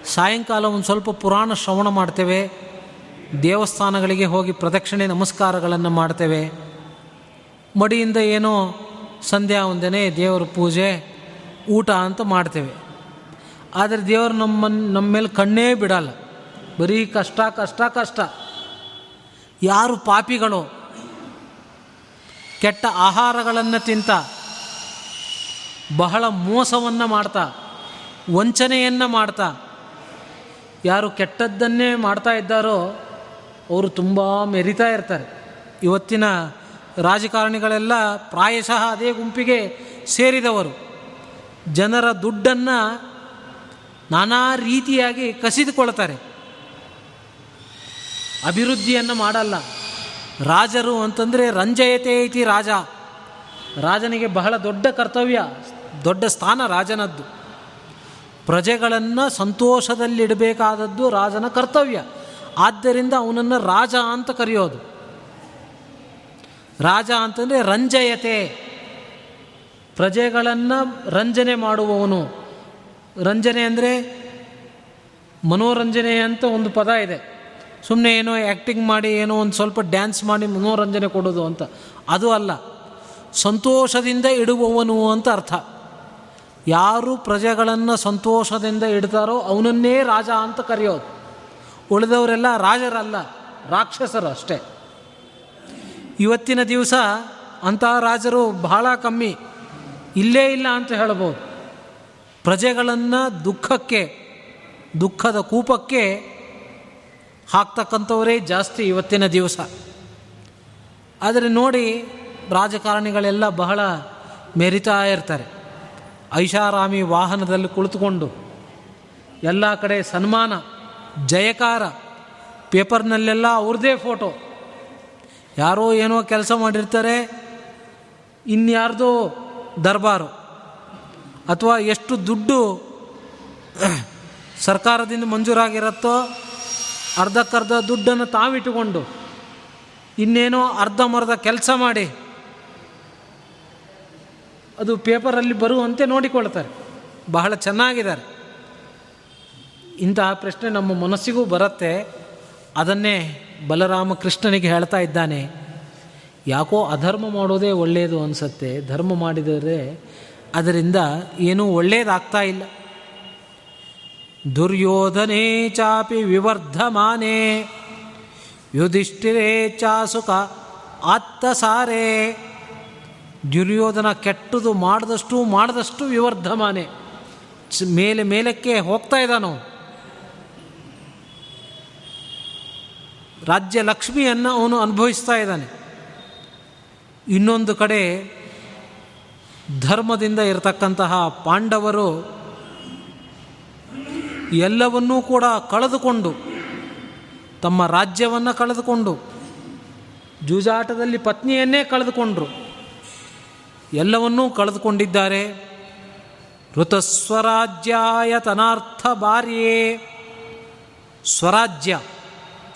ಸಾಯಂಕಾಲ ಒಂದು ಸ್ವಲ್ಪ ಪುರಾಣ ಶ್ರವಣ ಮಾಡ್ತೇವೆ. ದೇವಸ್ಥಾನಗಳಿಗೆ ಹೋಗಿ ಪ್ರದಕ್ಷಿಣೆ ನಮಸ್ಕಾರಗಳನ್ನು ಮಾಡ್ತೇವೆ. ಮಡಿಯಿಂದ ಏನೋ ಸಂಧ್ಯಾ ಒಂದನೇ ದೇವರ ಪೂಜೆ, ಊಟ ಅಂತ ಮಾಡ್ತೇವೆ. ಆದರೆ ದೇವರು ನಮ್ಮನ್ನು ನಮ್ಮ ಮೇಲೆ ಕಣ್ಣೇ ಬಿಡಲ್ಲ. ಬರೀ ಕಷ್ಟ ಕಷ್ಟ ಕಷ್ಟ. ಯಾರು ಪಾಪಿಗಳು? ಕೆಟ್ಟ ಆಹಾರಗಳನ್ನು ತಿಂತ, ಬಹಳ ಮೋಸವನ್ನು ಮಾಡ್ತಾ, ವಂಚನೆಯನ್ನು ಮಾಡ್ತಾ, ಯಾರು ಕೆಟ್ಟದ್ದನ್ನೇ ಮಾಡ್ತಾ ಇದ್ದಾರೋ, ಅವರು ತುಂಬ ಮೆರಿತಾ ಇರ್ತಾರೆ. ಇವತ್ತಿನ ರಾಜಕಾರಣಿಗಳೆಲ್ಲ ಪ್ರಾಯಶಃ ಅದೇ ಗುಂಪಿಗೆ ಸೇರಿದವರು. ಜನರ ದುಡ್ಡನ್ನು ನಾನಾ ರೀತಿಯಾಗಿ ಕಸಿದುಕೊಳ್ತಾರೆ. ಅಭಿವೃದ್ಧಿಯನ್ನು ಮಾಡಲ್ಲ. ರಾಜರು ಅಂತಂದರೆ ರಂಜಯತೆ ಐತಿ ರಾಜ. ರಾಜನಿಗೆ ಬಹಳ ದೊಡ್ಡ ಕರ್ತವ್ಯ, ದೊಡ್ಡ ಸ್ಥಾನ ರಾಜನದ್ದು. ಪ್ರಜೆಗಳನ್ನು ಸಂತೋಷದಲ್ಲಿಡಬೇಕಾದದ್ದು ರಾಜನ ಕರ್ತವ್ಯ. ಆದ್ದರಿಂದ ಅವನನ್ನು ರಾಜ ಅಂತ ಕರೆಯೋದು. ರಾಜ ಅಂತಂದರೆ ರಂಜಯತೆ. ಪ್ರಜೆಗಳನ್ನು ರಂಜನೆ ಮಾಡುವವನು. ರಂಜನೆ ಅಂದರೆ ಮನೋರಂಜನೆ ಅಂತ ಒಂದು ಪದ ಇದೆ. ಸುಮ್ಮನೆ ಏನೋ ಆ್ಯಕ್ಟಿಂಗ್ ಮಾಡಿ ಏನೋ ಒಂದು ಸ್ವಲ್ಪ ಡ್ಯಾನ್ಸ್ ಮಾಡಿ ಮನೋರಂಜನೆ ಕೊಡೋದು ಅಂತ. ಅದು ಅಲ್ಲ. ಸಂತೋಷದಿಂದ ಇಡುವವನು ಅಂತ ಅರ್ಥ. ಯಾರು ಪ್ರಜೆಗಳನ್ನು ಸಂತೋಷದಿಂದ ಇಡ್ತಾರೋ ಅವನನ್ನೇ ರಾಜ ಅಂತ ಕರೆಯೋದು. ಉಳಿದವರೆಲ್ಲ ರಾಜರಲ್ಲ ರಾಕ್ಷಸರು ಅಷ್ಟೇ ಇವತ್ತಿನ ದಿವಸ ಅಂತಹ ರಾಜರು ಬಹಳ ಕಮ್ಮಿ. ಇಲ್ಲೇ ಇಲ್ಲ ಅಂತ ಹೇಳ್ಬೋದು ಪ್ರಜೆಗಳನ್ನು ದುಃಖಕ್ಕೆ, ದುಃಖದ ಕೂಪಕ್ಕೆ ಹಾಕ್ತಕ್ಕಂಥವರೇ ಜಾಸ್ತಿ ಇವತ್ತಿನ ದಿವಸ. ಆದರೆ ನೋಡಿ ರಾಜಕಾರಣಿಗಳೆಲ್ಲ ಬಹಳ ಮೆರಿತಾ ಇರ್ತಾರೆ. ಐಷಾರಾಮಿ ವಾಹನದಲ್ಲಿ ಕುಳಿತುಕೊಂಡು ಎಲ್ಲ ಕಡೆ ಸನ್ಮಾನ, ಜಯಕಾರ, ಪೇಪರ್ನಲ್ಲೆಲ್ಲ ಅವ್ರದೇ ಫೋಟೋ. ಯಾರೋ ಏನೋ ಕೆಲಸ ಮಾಡಿರ್ತಾರೆ, ಇನ್ಯಾರ್ದೋ ದರ್ಬಾರು ಅಥವಾ ಎಷ್ಟು ದುಡ್ಡು ಸರ್ಕಾರದಿಂದ ಮಂಜೂರಾಗಿರುತ್ತೋ ಅರ್ಧಕ್ಕರ್ಧ ದುಡ್ಡನ್ನು ತಾವಿಟ್ಟುಕೊಂಡು ಇನ್ನೇನೋ ಅರ್ಧ ಮರ್ಧ ಕೆಲಸ ಮಾಡಿ ಅದು ಪೇಪರಲ್ಲಿ ಬರುವಂತೆ ನೋಡಿಕೊಳ್ತಾರೆ. ಬಹಳ ಚೆನ್ನಾಗಿದ್ದಾರೆ. ಇಂತಹ ಪ್ರಶ್ನೆ ನಮ್ಮ ಮನಸ್ಸಿಗೂ ಬರುತ್ತೆ. ಅದನ್ನೇ ಬಲರಾಮ ಕೃಷ್ಣನಿಗೆ ಹೇಳ್ತಾ ಇದ್ದಾನೆ. ಯಾಕೋ ಅಧರ್ಮ ಮಾಡೋದೇ ಒಳ್ಳೆಯದು ಅನಿಸತ್ತೆ. ಧರ್ಮ ಮಾಡಿದರೆ ಅದರಿಂದ ಏನೂ ಒಳ್ಳೆಯದಾಗ್ತಾ ಇಲ್ಲ. ದುರ್ಯೋಧನೇ ಚಾಪಿ ವಿವರ್ಧಮಾನೇ, ಯುಧಿಷ್ಠಿರೇ ಚಾಸುಕ ಆತ್ತಸಾರೇ. ದುರ್ಯೋಧನ ಕೆಟ್ಟದು ಮಾಡಿದಷ್ಟು ಮಾಡಿದಷ್ಟು ವಿವರ್ಧಮಾನೆ. ಮೇಲೆ ಮೇಲಕ್ಕೆ ಹೋಗ್ತಾ ಇದ್ದಾನೋ? ರಾಜ್ಯ ಲಕ್ಷ್ಮಿಯನ್ನು ಅವನು ಅನುಭವಿಸ್ತಾ ಇದ್ದಾನೆ. ಇನ್ನೊಂದು ಕಡೆ ಧರ್ಮದಿಂದ ಇರತಕ್ಕಂತಹ ಪಾಂಡವರು ಎಲ್ಲವನ್ನೂ ಕೂಡ ಕಳೆದುಕೊಂಡು, ತಮ್ಮ ರಾಜ್ಯವನ್ನು ಕಳೆದುಕೊಂಡು, ಜೂಜಾಟದಲ್ಲಿ ಪತ್ನಿಯನ್ನೇ ಕಳೆದುಕೊಂಡರು. ಎಲ್ಲವನ್ನೂ ಕಳೆದುಕೊಂಡಿದ್ದಾರೆ. ಋತಸ್ವರಾಜ್ಯಾಯ ತನಾರ್ಥ ಭಾರ್ಯೆ. ಸ್ವರಾಜ್ಯ,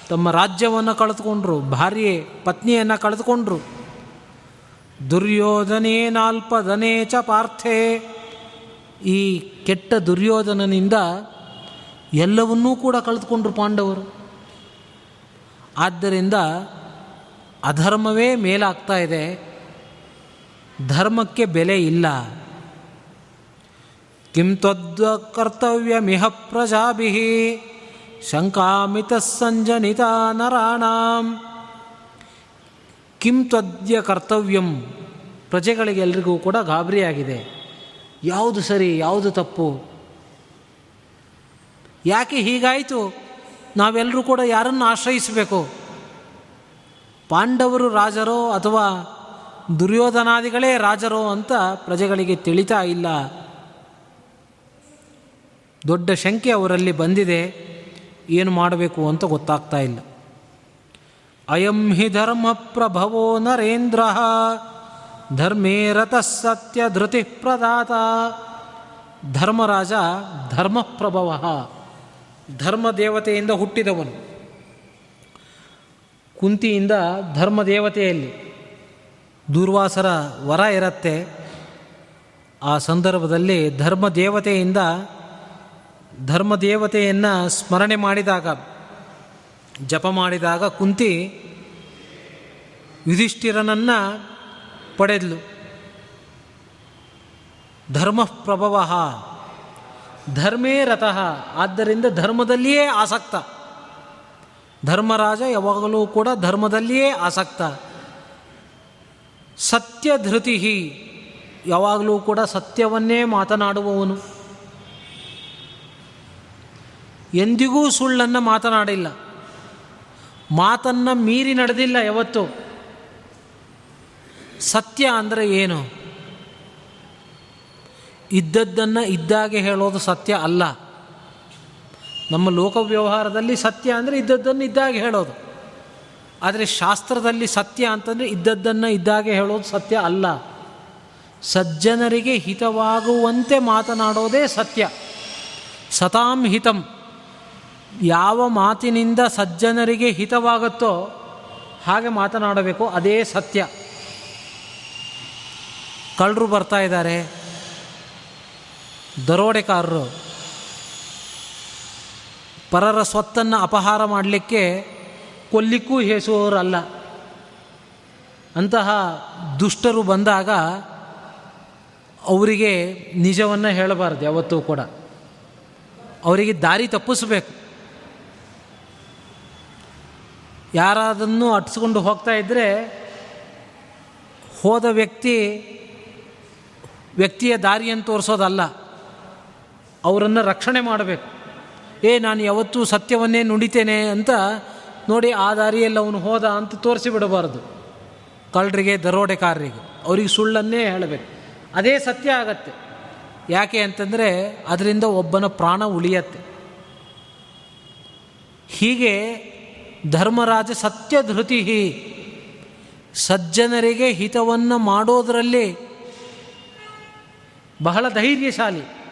ತಮ್ಮ ರಾಜ್ಯವನ್ನು ಕಳೆದುಕೊಂಡ್ರು, ಭಾರ್ಯೆ ಪತ್ನಿಯನ್ನು ಕಳೆದುಕೊಂಡ್ರು. ದುರ್ಯೋಧನೇನಾಲ್ಪದನೇ ಚ ಪಾರ್ಥೆ. ಈ ಕೆಟ್ಟ ದುರ್ಯೋಧನನಿಂದ ಎಲ್ಲವನ್ನೂ ಕೂಡ ಕಳೆದುಕೊಂಡ್ರು ಪಾಂಡವರು. ಆದ್ದರಿಂದ ಅಧರ್ಮವೇ ಮೇಲಾಗ್ತಾ ಇದೆ. ಧರ್ಮಕ್ಕೆ ಬೆಲೆ ಇಲ್ಲ. ಕಿಂ ಕರ್ತವ್ಯ ಮಿಹ ಪ್ರಜಾಭಿ ಶಂಕಾಮಿತ ಸಂಜನಿತ ನರಾಣಾಂ. ಕಿಂ ತ್ವದ್ಯ ಕರ್ತವ್ಯಂ ಪ್ರಜೆಗಳಿಗೆಲ್ರಿಗೂ ಕೂಡ ಗಾಬರಿಯಾಗಿದೆ. ಯಾವುದು ಸರಿ, ಯಾವುದು ತಪ್ಪು? ಯಾಕೆ ಹೀಗಾಯಿತು? ನಾವೆಲ್ಲರೂ ಕೂಡ ಯಾರನ್ನು ಆಶ್ರಯಿಸಬೇಕು? ಪಾಂಡವರು ರಾಜರೋ ಅಥವಾ ದುರ್ಯೋಧನಾದಿಗಳೇ ರಾಜರೋ ಅಂತ ಪ್ರಜೆಗಳಿಗೆ ತಿಳಿತಾ ಇಲ್ಲ. ದೊಡ್ಡ ಶಂಕೆ ಅವರಲ್ಲಿ ಬಂದಿದೆ, ಏನು ಮಾಡಬೇಕು ಅಂತ ಗೊತ್ತಾಗ್ತಾ ಇಲ್ಲ. ಅಯಂ ಹಿ ಧರ್ಮ ಪ್ರಭವೋ ನರೇಂದ್ರ, ಧರ್ಮೇ ಸತ್ಯ ಧೃತಿ ಪ್ರದಾತ, ಧರ್ಮರಾಜ ಧರ್ಮಪ್ರಭವ ಧರ್ಮ ದೇವತೆಯಿಂದ ಹುಟ್ಟಿದವನು. ಕುಂತಿಯಿಂದ ಧರ್ಮ ದೇವತೆಯಲ್ಲಿ ದುರ್ವಾಸರ ವರ ಇರತ್ತೆ. ಆ ಸಂದರ್ಭದಲ್ಲಿ ಧರ್ಮ ದೇವತೆಯಿಂದ ಧರ್ಮ ದೇವತೆಯನ್ನು ಸ್ಮರಣೆ ಮಾಡಿದಾಗ, ಜಪ ಮಾಡಿದಾಗ ಕುಂತಿ ಯುಧಿಷ್ಠಿರನನ್ನು ಪಡೆದ್ಲು. ಧರ್ಮ ಪ್ರಭವ ಧರ್ಮೇ ರತಃ ಆದ್ದರಿಂದ ಧರ್ಮದಲ್ಲಿಯೇ ಆಸಕ್ತ. ಧರ್ಮರಾಜ ಯಾವಾಗಲೂ ಕೂಡ ಧರ್ಮದಲ್ಲಿಯೇ ಆಸಕ್ತ. ಸತ್ಯ ಧೃತಿ ಯಾವಾಗಲೂ ಕೂಡ ಸತ್ಯವನ್ನೇ ಮಾತನಾಡುವವನು. ಎಂದಿಗೂ ಸುಳ್ಳನ್ನು ಮಾತನಾಡಿಲ್ಲ. ಮಾತನ್ನು ಮೀರಿ ನಡೆದಿಲ್ಲ ಯಾವತ್ತು. ಸತ್ಯ ಅಂದರೆ ಏನು? ಇದ್ದದ್ದನ್ನು ಇದ್ದಾಗೆ ಹೇಳೋದು ಸತ್ಯ ಅಲ್ಲ. ನಮ್ಮ ಲೋಕ ವ್ಯವಹಾರದಲ್ಲಿ ಸತ್ಯ ಅಂದರೆ ಇದ್ದದ್ದನ್ನು ಇದ್ದಾಗೆ ಹೇಳೋದು. ಆದರೆ ಶಾಸ್ತ್ರದಲ್ಲಿ ಸತ್ಯ ಅಂತಂದರೆ ಇದ್ದದ್ದನ್ನು ಇದ್ದಾಗೆ ಹೇಳೋದು ಸತ್ಯ ಅಲ್ಲ. ಸಜ್ಜನರಿಗೆ ಹಿತವಾಗುವಂತೆ ಮಾತನಾಡೋದೇ ಸತ್ಯ. ಸತಾಂ ಹಿತಂ. ಯಾವ ಮಾತಿನಿಂದ ಸಜ್ಜನರಿಗೆ ಹಿತವಾಗುತ್ತೋ ಹಾಗೆ ಮಾತನಾಡಬೇಕು, ಅದೇ ಸತ್ಯ. ಕಳ್ಳರು ಬರ್ತಾ ಇದ್ದಾರೆ. ದರೋಡೆಕಾರರು ಪರರ ಸ್ವತ್ತನ್ನು ಅಪಹಾರ ಮಾಡಲಿಕ್ಕೆ ಕೊಲ್ಲಿಕ್ಕೂ ಹೇಸುವವರಲ್ಲ. ಅಂತಹ ದುಷ್ಟರು ಬಂದಾಗ ಅವರಿಗೆ ನಿಜವನ್ನು ಹೇಳಬಾರ್ದು, ಯಾವತ್ತೂ ಕೂಡ. ಅವರಿಗೆ ದಾರಿ ತಪ್ಪಿಸಬೇಕು. ಯಾರಾದನ್ನು ಅಟ್ಸ್ಕೊಂಡು ಹೋಗ್ತಾ ಇದ್ದರೆ ಹೋದ ವ್ಯಕ್ತಿ ವ್ಯಕ್ತಿಯ ದಾರಿಯನ್ನು ತೋರಿಸೋದಲ್ಲ. ಅವರನ್ನು ರಕ್ಷಣೆ ಮಾಡಬೇಕು. ಏ, ನಾನು ಯಾವತ್ತೂ ಸತ್ಯವನ್ನೇ ನುಡಿತೇನೆ ಅಂತ ನೋಡಿ ಆ ದಾರಿಯಲ್ಲಿ ಅವನು ಹೋದ ಅಂತ ತೋರಿಸಿ ಬಿಡಬಾರ್ದು. ಕಳ್ಳರಿಗೆ, ದರೋಡೆಕಾರರಿಗೆ. ಅವ್ರಿಗೆ ಸುಳ್ಳನ್ನೇ ಹೇಳಬೇಕು. ಅದೇ ಸತ್ಯ ಆಗತ್ತೆ. ಯಾಕೆ ಅಂತಂದರೆ ಅದರಿಂದ ಒಬ್ಬನ ಪ್ರಾಣ ಉಳಿಯತ್ತೆ. ಹೀಗೆ ಧರ್ಮರಾಜ ಸತ್ಯ ಧೃತಿ ಸಜ್ಜನರಿಗೆ ಹಿತವನ್ನು ಮಾಡೋದರಲ್ಲಿ ಬಹಳ ಧೈರ್ಯಶಾಲಿ.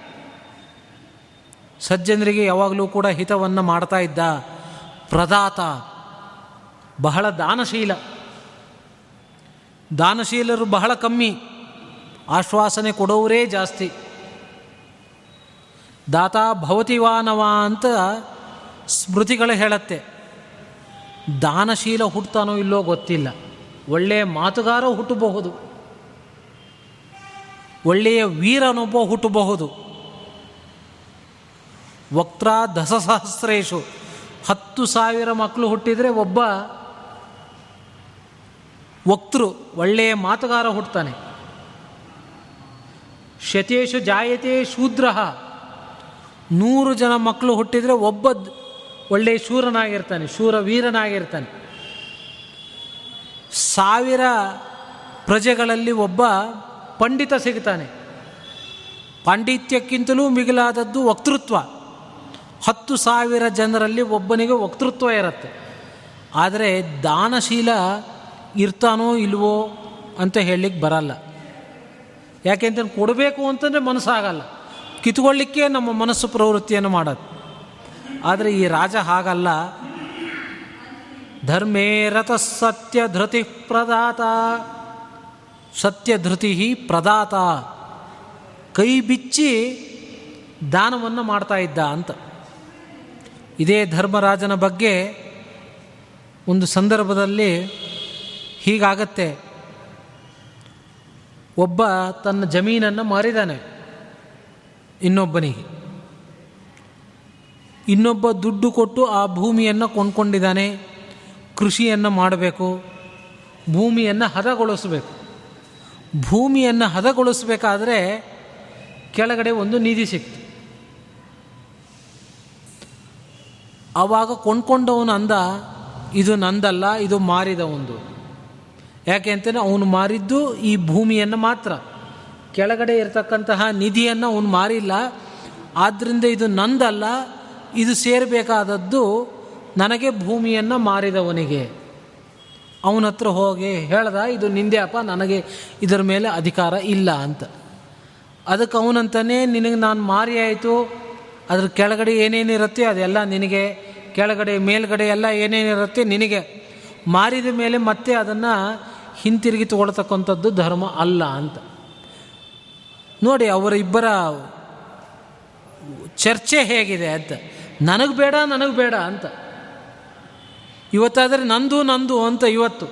ಸಜ್ಜನರಿಗೆ ಯಾವಾಗಲೂ ಕೂಡ ಹಿತವನ್ನು ಮಾಡ್ತಾ ಇದ್ದ ಪ್ರದಾತ, ಬಹಳ ದಾನಶೀಲ. ದಾನಶೀಲರು ಬಹಳ ಕಮ್ಮಿ. ಆಶ್ವಾಸನೆ ಕೊಡೋರೇ ಜಾಸ್ತಿ. ದಾತ ಭವತಿವಾನವ ಅಂತ ಸ್ಮೃತಿಗಳು ಹೇಳತ್ತೆ. ದಾನಶೀಲ ಹುಟ್ಟತಾನೋ ಇಲ್ಲೋ ಗೊತ್ತಿಲ್ಲ. ಒಳ್ಳೆಯ ಮಾತುಗಾರ ಹುಟ್ಟಬಹುದು. ಒಳ್ಳೆಯ ವೀರನೊಬ್ಬ ಹುಟ್ಟಬಹುದು. ವಕ್ರ ದಸಸಹಸ್ರೇಶು ಹತ್ತು ಸಾವಿರ ಮಕ್ಕಳು ಹುಟ್ಟಿದರೆ ಒಬ್ಬ ವಕ್ತೃ, ಒಳ್ಳೆಯ ಮಾತುಗಾರ ಹುಟ್ಟುತ್ತಾನೆ ಶತೇಶು ಜಾಯತೆ ಶೂದ್ರ. ನೂರು ಜನ ಮಕ್ಕಳು ಹುಟ್ಟಿದರೆ ಒಬ್ಬ ಒಳ್ಳೆಯ ಶೂರನಾಗಿರ್ತಾನೆ ಶೂರ ವೀರನಾಗಿರ್ತಾನೆ ಸಾವಿರ ಪ್ರಜೆಗಳಲ್ಲಿ ಒಬ್ಬ ಪಂಡಿತ ಸಿಗ್ತಾನೆ. ಪಾಂಡಿತ್ಯಕ್ಕಿಂತಲೂ ಮಿಗಿಲಾದದ್ದು ವಕ್ತೃತ್ವ. ಹತ್ತು ಸಾವಿರ ಜನರಲ್ಲಿ ಒಬ್ಬನಿಗೆ ವಕ್ತೃತ್ವ ಇರುತ್ತೆ. ಆದರೆ ದಾನಶೀಲ ಇರ್ತಾನೋ ಇಲ್ವೋ ಅಂತ ಹೇಳಲಿಕ್ಕೆ ಬರಲ್ಲ. ಯಾಕೆಂತ ಕೊಡಬೇಕು ಅಂತಂದರೆ ಮನಸ್ಸಾಗಲ್ಲ. ಕಿತ್ಕೊಳ್ಳಿಕ್ಕೆ ನಮ್ಮ ಮನಸ್ಸು ಪ್ರವೃತ್ತಿಯನ್ನು ಮಾಡೋದು ಆದರೆ ಈ ರಾಜ ಹಾಗಲ್ಲ. ಧರ್ಮೇ ರಥ ಸತ್ಯ ಧೃತಿ ಪ್ರದಾತ. ಸತ್ಯ ಧೃತಿ ಪ್ರದಾತ. ಕೈ ಬಿಚ್ಚಿ ದಾನವನ್ನು ಮಾಡ್ತಾ ಇದ್ದ ಅಂತ. ಇದೇ ಧರ್ಮರಾಜನ ಬಗ್ಗೆ ಒಂದು ಸಂದರ್ಭದಲ್ಲಿ ಹೀಗಾಗತ್ತೆ. ಒಬ್ಬ ತನ್ನ ಜಮೀನನ್ನು ಮಾರಿದಾನೆ. ಇನ್ನೊಬ್ಬನಿಗೆ. ಇನ್ನೊಬ್ಬ ದುಡ್ಡು ಕೊಟ್ಟು ಆ ಭೂಮಿಯನ್ನು ಕೊಂಡ್ಕೊಂಡಿದ್ದಾನೆ. ಕೃಷಿಯನ್ನು ಮಾಡಬೇಕು. ಭೂಮಿಯನ್ನು ಹದಗೊಳಿಸಬೇಕು. ಭೂಮಿಯನ್ನು ಹದಗೊಳಿಸಬೇಕಾದ್ರೆ ಕೆಳಗಡೆ ಒಂದು ನಿಧಿ ಸಿಕ್ತು. ಆವಾಗ ಕೊಂಡ್ಕೊಂಡವನು ಅಂದ, ಇದು ನಂದಲ್ಲ, ಇದು ಮಾರಿದವನು ಯಾಕೆ ಅಂತಂದರೆ ಅವನು ಮಾರಿದ್ದು ಈ ಭೂಮಿಯನ್ನು ಮಾತ್ರ. ಕೆಳಗಡೆ ಇರತಕ್ಕಂತಹ ನಿಧಿಯನ್ನು ಅವನು ಮಾರಿಲ್ಲ. ಆದ್ದರಿಂದ ಇದು ನಂದಲ್ಲ, ಇದು ಸೇರಬೇಕಾದದ್ದು ನನಗೆ ಭೂಮಿಯನ್ನು ಮಾರಿದವನಿಗೆ. ಅವನ ಹತ್ರ ಹೋಗಿ ಹೇಳ್ದ, ಇದು ನಿಂದೆ ಅಪ್ಪ ನನಗೆ ಇದರ ಮೇಲೆ ಅಧಿಕಾರ ಇಲ್ಲ ಅಂತ. ಅದಕ್ಕೆ ಅವನಂತಾನೆ, ನಿನಗೆ ನಾನು ಮಾರಿ ಆಯಿತು ಅದ್ರ ಕೆಳಗಡೆ ಏನೇನಿರುತ್ತೆ ಅದೆಲ್ಲ ನಿನಗೆ, ಕೆಳಗಡೆ, ಮೇಲ್ಗಡೆ ಎಲ್ಲ ಏನೇನಿರುತ್ತೆ ನಿನಗೆ. ಮಾರಿದ ಮೇಲೆ ಮತ್ತೆ ಅದನ್ನು ಹಿಂತಿರುಗಿ ತಗೊಳ್ತಕ್ಕಂಥದ್ದು ಧರ್ಮ ಅಲ್ಲ ಅಂತ. ನೋಡಿ, ಅವರ ಇಬ್ಬರ ಚರ್ಚೆ ಹೇಗಿದೆ ಅಂತ. ನನಗೆ ಬೇಡ ನನಗೆ ಬೇಡ ಅಂತ. ಇವತ್ತಾದರೆ ನಂದು ನಂದು ಅಂತ ಇವತ್ತು.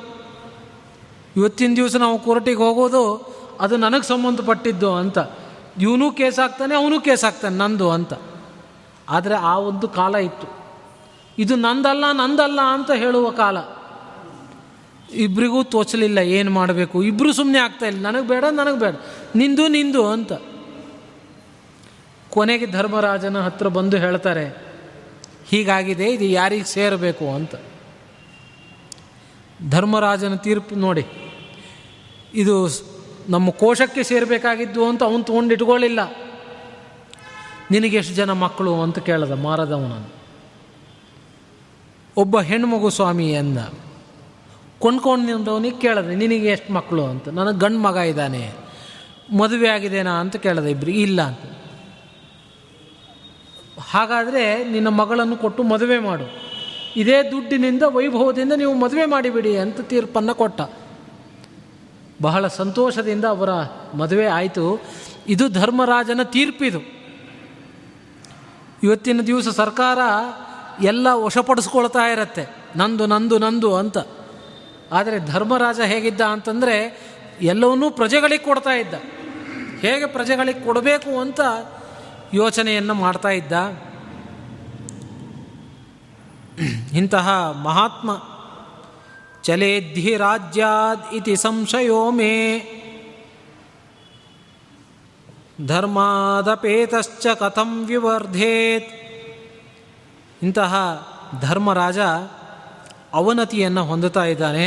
ಇವತ್ತಿನ ದಿವಸ ನಾವು ಕೋರ್ಟಿಗೆ ಹೋಗೋದು, ಅದು ನನಗೆ ಸಂಬಂಧಪಟ್ಟಿದ್ದು ಅಂತ. ಇವನು ಕೇಸ್ ಆಗ್ತಾನೆ, ಅವನು ಕೇಸ್ ಹಾಕ್ತಾನೆ ನಂದು ಅಂತ. ಆದರೆ ಆ ಒಂದು ಕಾಲ ಇತ್ತು. ಇದು ನಂದಲ್ಲ ನಂದಲ್ಲ ಅಂತ ಹೇಳುವ ಕಾಲ. ಇಬ್ಬರಿಗೂ ತೋಚಲಿಲ್ಲ, ಏನು ಮಾಡಬೇಕು? ಇಬ್ಬರು ಸುಮ್ಮನೆ ಆಗ್ತಾ ಇಲ್ಲ. ನನಗೆ ಬೇಡ ನನಗೆ ಬೇಡ. ನಿಂದು ನಿಂದು ಅಂತ. ಕೊನೆಗೆ ಧರ್ಮರಾಜನ ಹತ್ರ ಬಂದು ಹೇಳ್ತಾರೆ, ಹೀಗಾಗಿದೆ, ಇದು ಯಾರಿಗೆ ಸೇರಬೇಕು ಅಂತ. ಧರ್ಮರಾಜನ ತೀರ್ಪು ನೋಡಿ. ಇದು ನಮ್ಮ ಕೋಶಕ್ಕೆ ಸೇರಬೇಕಾಗಿದ್ದು ಅಂತ ಅವನು ತೊಗೊಂಡು ಇಟ್ಕೊಳ್ಳಿಲ್ಲ. ನಿನಗೆ ಎಷ್ಟು ಜನ ಮಕ್ಕಳು ಅಂತ ಕೇಳಿದ ಮಾರದವನನ್ನು. ಒಬ್ಬ ಹೆಣ್ಮಗು ಸ್ವಾಮಿ ಎಂದ, ಕೊಂಡ್ಕೊಂಡಿದ್ದವನಿಗೆ ಕೇಳಿದೆ, ನಿನಗೆ ಎಷ್ಟು ಮಕ್ಕಳು ಅಂತ. ನನಗೆ ಗಂಡು ಮಗ ಇದ್ದಾನೆ, ಮದುವೆ ಆಗಿದೆನಾ ಅಂತ ಕೇಳಿದೆ ಇಬ್ಬರು ಇಲ್ಲ ಅಂತ. ಹಾಗಾದರೆ ನಿನ್ನ ಮಗಳನ್ನು ಕೊಟ್ಟು ಮದುವೆ ಮಾಡು. ಇದೇ ದುಡ್ಡಿನಿಂದ, ವೈಭವದಿಂದ ನೀವು ಮದುವೆ ಮಾಡಿಬಿಡಿ ಅಂತ ತೀರ್ಪನ್ನು ಕೊಟ್ಟ. ಬಹಳ ಸಂತೋಷದಿಂದ ಅವರ ಮದುವೆ ಆಯಿತು. ಇದು ಧರ್ಮರಾಜನ ತೀರ್ಪಿದು. ಇವತ್ತಿನ ದಿವಸ ಸರ್ಕಾರ ಎಲ್ಲ ವಶಪಡಿಸ್ಕೊಳ್ತಾ ಇರತ್ತೆ. ನಂದು ನಂದು ನಂದು ಅಂತ. ಆದರೆ ಧರ್ಮರಾಜ ಹೇಗಿದ್ದ ಅಂತಂದರೆ ಎಲ್ಲವನ್ನೂ ಪ್ರಜೆಗಳಿಗೆ ಕೊಡ್ತಾ ಇದ್ದ. ಹೇಗೆ ಪ್ರಜೆಗಳಿಗೆ ಕೊಡಬೇಕು ಅಂತ ಯೋಚನೆಯನ್ನು ಮಾಡ್ತಾ ಇದ್ದ. ಇಂತಹ ಮಹಾತ್ಮ ಚಲೇದ್ಧಿ ರಾಜ್ಯಾದ್ ಇತಿ ಸಂಶಯೋ ಮೇ ಧರ್ಮಾದಪೇತಶ್ಚ ಕಥಂ ವಿವರ್ಧೇತ್. ಇಂತಹ ಧರ್ಮರಾಜ ಅವನತಿಯನ್ನು ಹೊಂದುತ್ತಾ ಇದ್ದಾನೆ.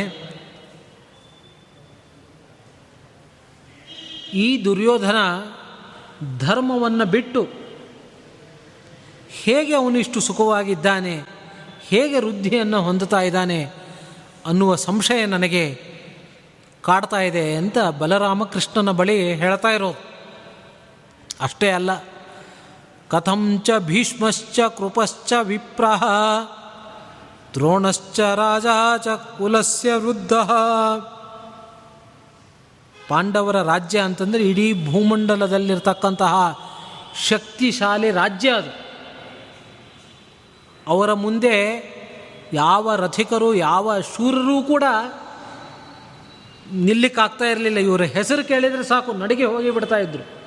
ಈ ದುರ್ಯೋಧನ ಧರ್ಮವನ್ನು ಬಿಟ್ಟು ಹೇಗೆ ಅವನಿಷ್ಟು ಸುಖವಾಗಿದ್ದಾನೆ, ಹೇಗೆ ವೃದ್ಧಿಯನ್ನು ಹೊಂದುತ್ತಾ ಇದ್ದಾನೆ ಅನ್ನುವ ಸಂಶಯ ನನಗೆ ಕಾಡ್ತಾ ಇದೆ ಅಂತ ಬಲರಾಮಕೃಷ್ಣನ ಬಳಿ ಹೇಳ್ತಾ ಇರೋದು. ಅಷ್ಟೇ ಅಲ್ಲ ಕಥಂಚ ಭೀಷ್ಮಶ್ಚ ಕೃಪಶ್ಚ ವಿಪ್ರಹ, ದ್ರೋಣಶ್ಚ ರಾಜ ಚ ಕುಲಸ್ಯ ವೃದ್ಧ. ಪಾಂಡವರ ರಾಜ್ಯ ಅಂತಂದರೆ ಇಡೀ ಭೂಮಂಡಲದಲ್ಲಿರ್ತಕ್ಕಂತಹ ಶಕ್ತಿಶಾಲಿ ರಾಜ್ಯ ಅದು. ಅವರ ಮುಂದೆ ಯಾವ ರಥಿಕರು, ಯಾವ ಶೂರರೂ ಕೂಡ ನಿಲ್ಲಿಕ್ಕಾಗ್ತಾ ಇರಲಿಲ್ಲ. ಇವರ ಹೆಸರು ಕೇಳಿದರೆ ಸಾಕು, ನಡಿಗೆ ಹೋಗಿ ಬಿಡ್ತಾ ಇದ್ದರು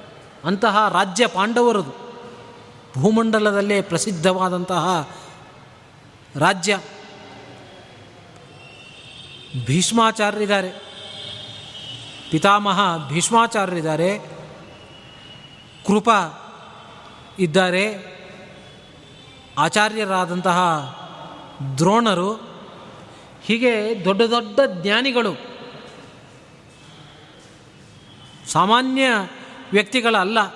ಅಂತಹ ರಾಜ್ಯ ಪಾಂಡವರದು. ಭೂಮಂಡಲದಲ್ಲೇ ಪ್ರಸಿದ್ಧವಾದಂತಹ ರಾಜ್ಯ. ಭೀಷ್ಮಾಚಾರ್ಯರಿದ್ದಾರೆ ಪಿತಾಮಹ ಭೀಷ್ಮಾಚಾರ್ಯರಿದ್ದಾರೆ ಕೃಪ ಇದ್ದಾರೆ. ಆಚಾರ್ಯರಾದಂತಹ ದ್ರೋಣರು. ಹೀಗೆ ದೊಡ್ಡ ದೊಡ್ಡ ಜ್ಞಾನಿಗಳು. ಸಾಮಾನ್ಯ ವ್ಯಕ್ತಿಗಳಲ್ಲ.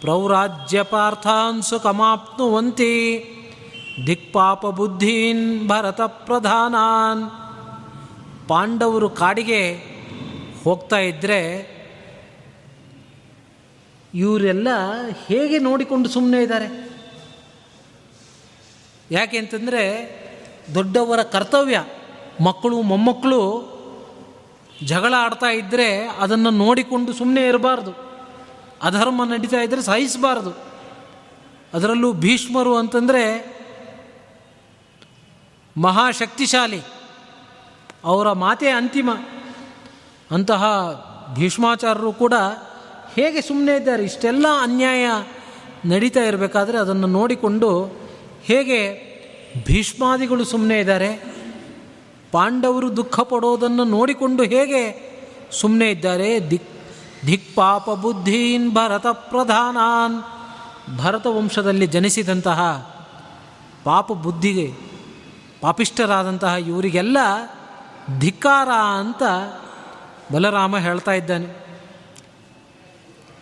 ಪ್ರೌರಾಜ್ಯ ಪಾರ್ಥಾನ್ಸು ಕಮಾಪ್ನುವಂತಿ ದಿಕ್ಪಾಪ ಬುದ್ಧೀನ್ ಭರತ ಪ್ರಧಾನಾನ್. ಪಾಂಡವರು ಕಾಡಿಗೆ ಹೋಗ್ತಾ ಇದ್ದರೆ ಇವರೆಲ್ಲ ಹೇಗೆ ನೋಡಿಕೊಂಡು ಸುಮ್ಮನೆ ಇದ್ದಾರೆ? ಯಾಕೆ ಅಂತಂದರೆ ದೊಡ್ಡವರ ಕರ್ತವ್ಯ ಮಕ್ಕಳು ಮೊಮ್ಮಕ್ಕಳು ಜಗಳ ಆಡ್ತಾ ಇದ್ದರೆ ಅದನ್ನು ನೋಡಿಕೊಂಡು ಸುಮ್ಮನೆ ಇರಬಾರ್ದು. ಅಧರ್ಮ ನಡೀತಾ ಇದ್ದರೆ ಸಹಿಸಬಾರ್ದು. ಅದರಲ್ಲೂ ಭೀಷ್ಮರು ಅಂತಂದರೆ ಮಹಾಶಕ್ತಿಶಾಲಿ. ಅವರ ಮಾತೇ ಅಂತಿಮ. ಅಂತಹ ಭೀಷ್ಮಾಚಾರ್ಯರು ಕೂಡ ಹೇಗೆ ಸುಮ್ಮನೆ ಇದ್ದಾರೆ? ಇಷ್ಟೆಲ್ಲ ಅನ್ಯಾಯ ನಡೀತಾ ಇರಬೇಕಾದ್ರೆ ಅದನ್ನು ನೋಡಿಕೊಂಡು ಹೇಗೆ ಭೀಷ್ಮಾದಿಗಳು ಸುಮ್ಮನೆ ಇದ್ದಾರೆ? ಪಾಂಡವರು ದುಃಖ ಪಡೋದನ್ನು ನೋಡಿಕೊಂಡು ಹೇಗೆ? ಸುಮ್ಮನೆ ಇದ್ದಾರೆ, ದಿಕ್ ಪಾಪ ಬುದ್ಧೀನ್ ಭರತ ಪ್ರಧಾನಾನ್. ಭರತ ವಂಶದಲ್ಲಿ ಜನಿಸಿದಂತಹ ಪಾಪ ಬುದ್ಧಿಗೆ ಪಾಪಿಷ್ಠರಾದಂತಹ ಇವರಿಗೆಲ್ಲ ಧಿಕ್ಕಾರ ಅಂತ ಬಲರಾಮ ಹೇಳ್ತಾ ಇದ್ದಾನೆ.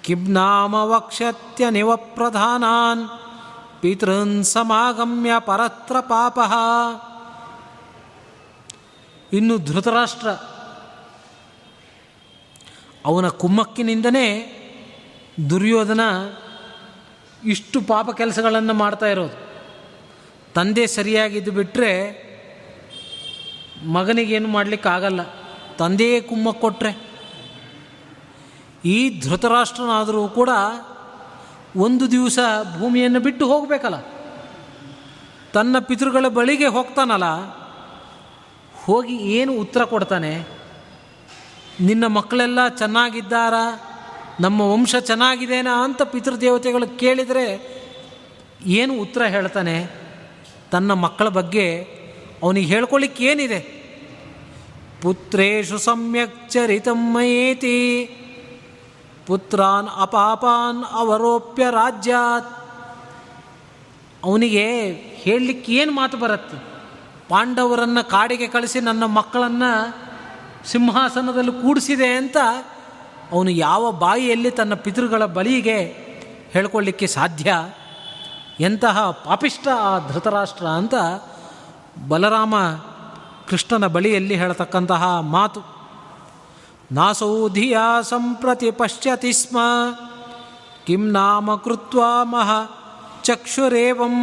ಕಿಬ್ನಾಮ ವಕ್ಷತ್ಯ ನಿವ ಪ್ರಧಾನಾನ್, ಪಿತೃನ್ ಸಮಾಗಮ್ಯ ಪರತ್ರ ಪಾಪ. ಇನ್ನು ಧೃತರಾಷ್ಟ್ರ. ಅವನ ಕುಮ್ಮಕ್ಕಿನಿಂದನೇ ದುರ್ಯೋಧನ ಇಷ್ಟು ಪಾಪ ಕೆಲಸಗಳನ್ನು ಮಾಡ್ತಾ ಇರೋದು. ತಂದೆ ಸರಿಯಾಗಿದ್ದು ಬಿಟ್ಟರೆ ಮಗನಿಗೇನು ಮಾಡಲಿಕ್ಕಾಗಲ್ಲ. ತಂದೆಯೇ ಕುಮ್ಮಕ್ಕೆ ಕೊಟ್ಟರೆ ಈ ಧೃತರಾಷ್ಟ್ರನಾದರೂ ಕೂಡ ಒಂದು ದಿವಸ ಭೂಮಿಯನ್ನು ಬಿಟ್ಟು ಹೋಗಬೇಕಲ್ಲ. ತನ್ನ ಪಿತೃಗಳ ಬಳಿಗೆ ಹೋಗ್ತಾನಲ್ಲ. ಹೋಗಿ ಏನು ಉತ್ತರ ಕೊಡ್ತಾನೆ? ನಿನ್ನ ಮಕ್ಕಳೆಲ್ಲ ಚೆನ್ನಾಗಿದ್ದಾರಾ? ನಮ್ಮ ವಂಶ ಚೆನ್ನಾಗಿದೆನಾ ಅಂತ ಪಿತೃದೇವತೆಗಳು ಕೇಳಿದರೆ ಏನು ಉತ್ತರ ಹೇಳ್ತಾನೆ? ತನ್ನ ಮಕ್ಕಳ ಬಗ್ಗೆ ಅವನಿಗೆ ಹೇಳ್ಕೊಳ್ಳಿಕ್ಕೆ ಏನಿದೆ? ಪುತ್ರೇಶು ಸಮ್ಯಕ್ ಚರಿತಮ್ಮಯೇತಿ ಪುತ್ರಾನ್ ಅಪಾಪಾನ್ ಅವರೋಪ್ಯ ರಾಜ್ಯಾತ್. ಅವನಿಗೆ ಹೇಳಲಿಕ್ಕೆ ಏನು ಮಾತು ಬರುತ್ತೆ? ಪಾಂಡವರನ್ನು ಕಾಡಿಗೆ ಕಳಿಸಿ ನನ್ನ ಮಕ್ಕಳನ್ನು ಸಿಂಹಾಸನದಲ್ಲಿ ಕೂಡಿಸಿದೆ ಅಂತ ಅವನು ಯಾವ ಬಾಯಿಯಲ್ಲಿ ತನ್ನ ಪಿತೃಗಳ ಬಲಿಗೆ ಹೇಳ್ಕೊಳ್ಳಿಕ್ಕೆ ಸಾಧ್ಯ? ಎಂತಹ ಪಾಪಿಷ್ಟ ಆ ಧೃತರಾಷ್ಟ್ರ ಅಂತ ಬಲರಾಮ ಕೃಷ್ಣನ ಬಳಿಯಲ್ಲಿ ಹೇಳತಕ್ಕಂತಹ ಮಾತು. ನಾಸೌ ಧಿಯಾ ಸಂಪ್ರತಿ ಪಶ್ಯತಿ ಸ್ಮ. ಕಿಂ ನಾಮ ಕೃತ್ವ ಮಹ ಚಕ್ಷುರೇವಂ.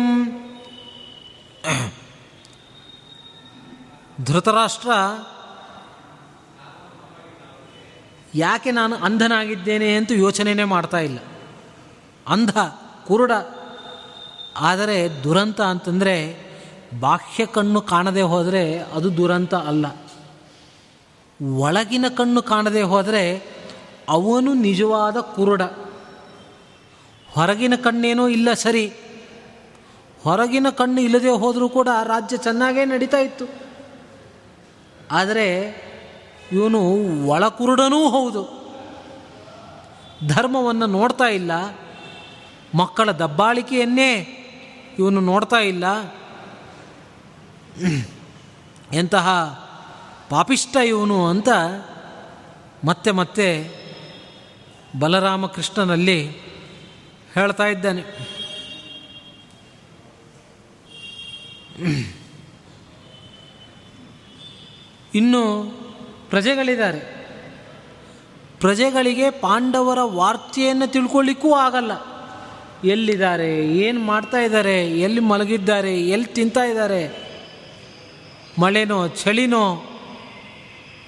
ಧೃತರಾಷ್ಟ್ರ, ಯಾಕೆ ನಾನು ಅಂಧನಾಗಿದ್ದೇನೆ ಅಂತ ಯೋಚನೆಯೇ ಮಾಡ್ತಾ ಇಲ್ಲ. ಅಂಧ, ಕುರುಡ, ಆದರೆ ದುರಂತ ಅಂತಂದರೆ ಬಾಹ್ಯ ಕಣ್ಣು ಕಾಣದೆ ಹೋದರೆ ಅದು ದುರಂತ ಅಲ್ಲ. ಒಳಗಿನ ಕಣ್ಣು ಕಾಣದೆ ಹೋದರೆ ಅವನು ನಿಜವಾದ ಕುರುಡ. ಹೊರಗಿನ ಕಣ್ಣೇನೋ ಇಲ್ಲ ಸರಿ. ಹೊರಗಿನ ಕಣ್ಣು ಇಲ್ಲದೆ ಹೋದರೂ ಕೂಡ ರಾಜ್ಯ ಚೆನ್ನಾಗೇ ನಡೀತಾ ಇತ್ತು. ಆದರೆ ಇವನು ಒಳಕುರುಡನೂ ಹೌದು. ಧರ್ಮವನ್ನು ನೋಡ್ತಾ ಇಲ್ಲ. ಮಕ್ಕಳ ದಬ್ಬಾಳಿಕೆಯನ್ನೇ ಇವನು ನೋಡ್ತಾ ಇಲ್ಲ. ಎಂತಹ ಪಾಪಿಷ್ಟ ಇವನು ಅಂತ ಮತ್ತೆ ಮತ್ತೆ ಬಲರಾಮಕೃಷ್ಣನಲ್ಲಿ ಹೇಳ್ತಾ ಇದ್ದಾನೆ. ಇನ್ನು ಪ್ರಜೆಗಳಿದ್ದಾರೆ. ಪ್ರಜೆಗಳಿಗೆ ಪಾಂಡವರ ವಾರ್ತೆಯನ್ನು ತಿಳ್ಕೊಳ್ಳಿಕ್ಕೂ ಆಗಲ್ಲ. ಎಲ್ಲಿದ್ದಾರೆ, ಏನು ಮಾಡ್ತಾ ಇದ್ದಾರೆ, ಎಲ್ಲಿ ಮಲಗಿದ್ದಾರೆ, ಎಲ್ಲಿ ತಿಂತಾ ಇದ್ದಾರೆ, ಮಳೆನೋ, ಚಳಿನೋ,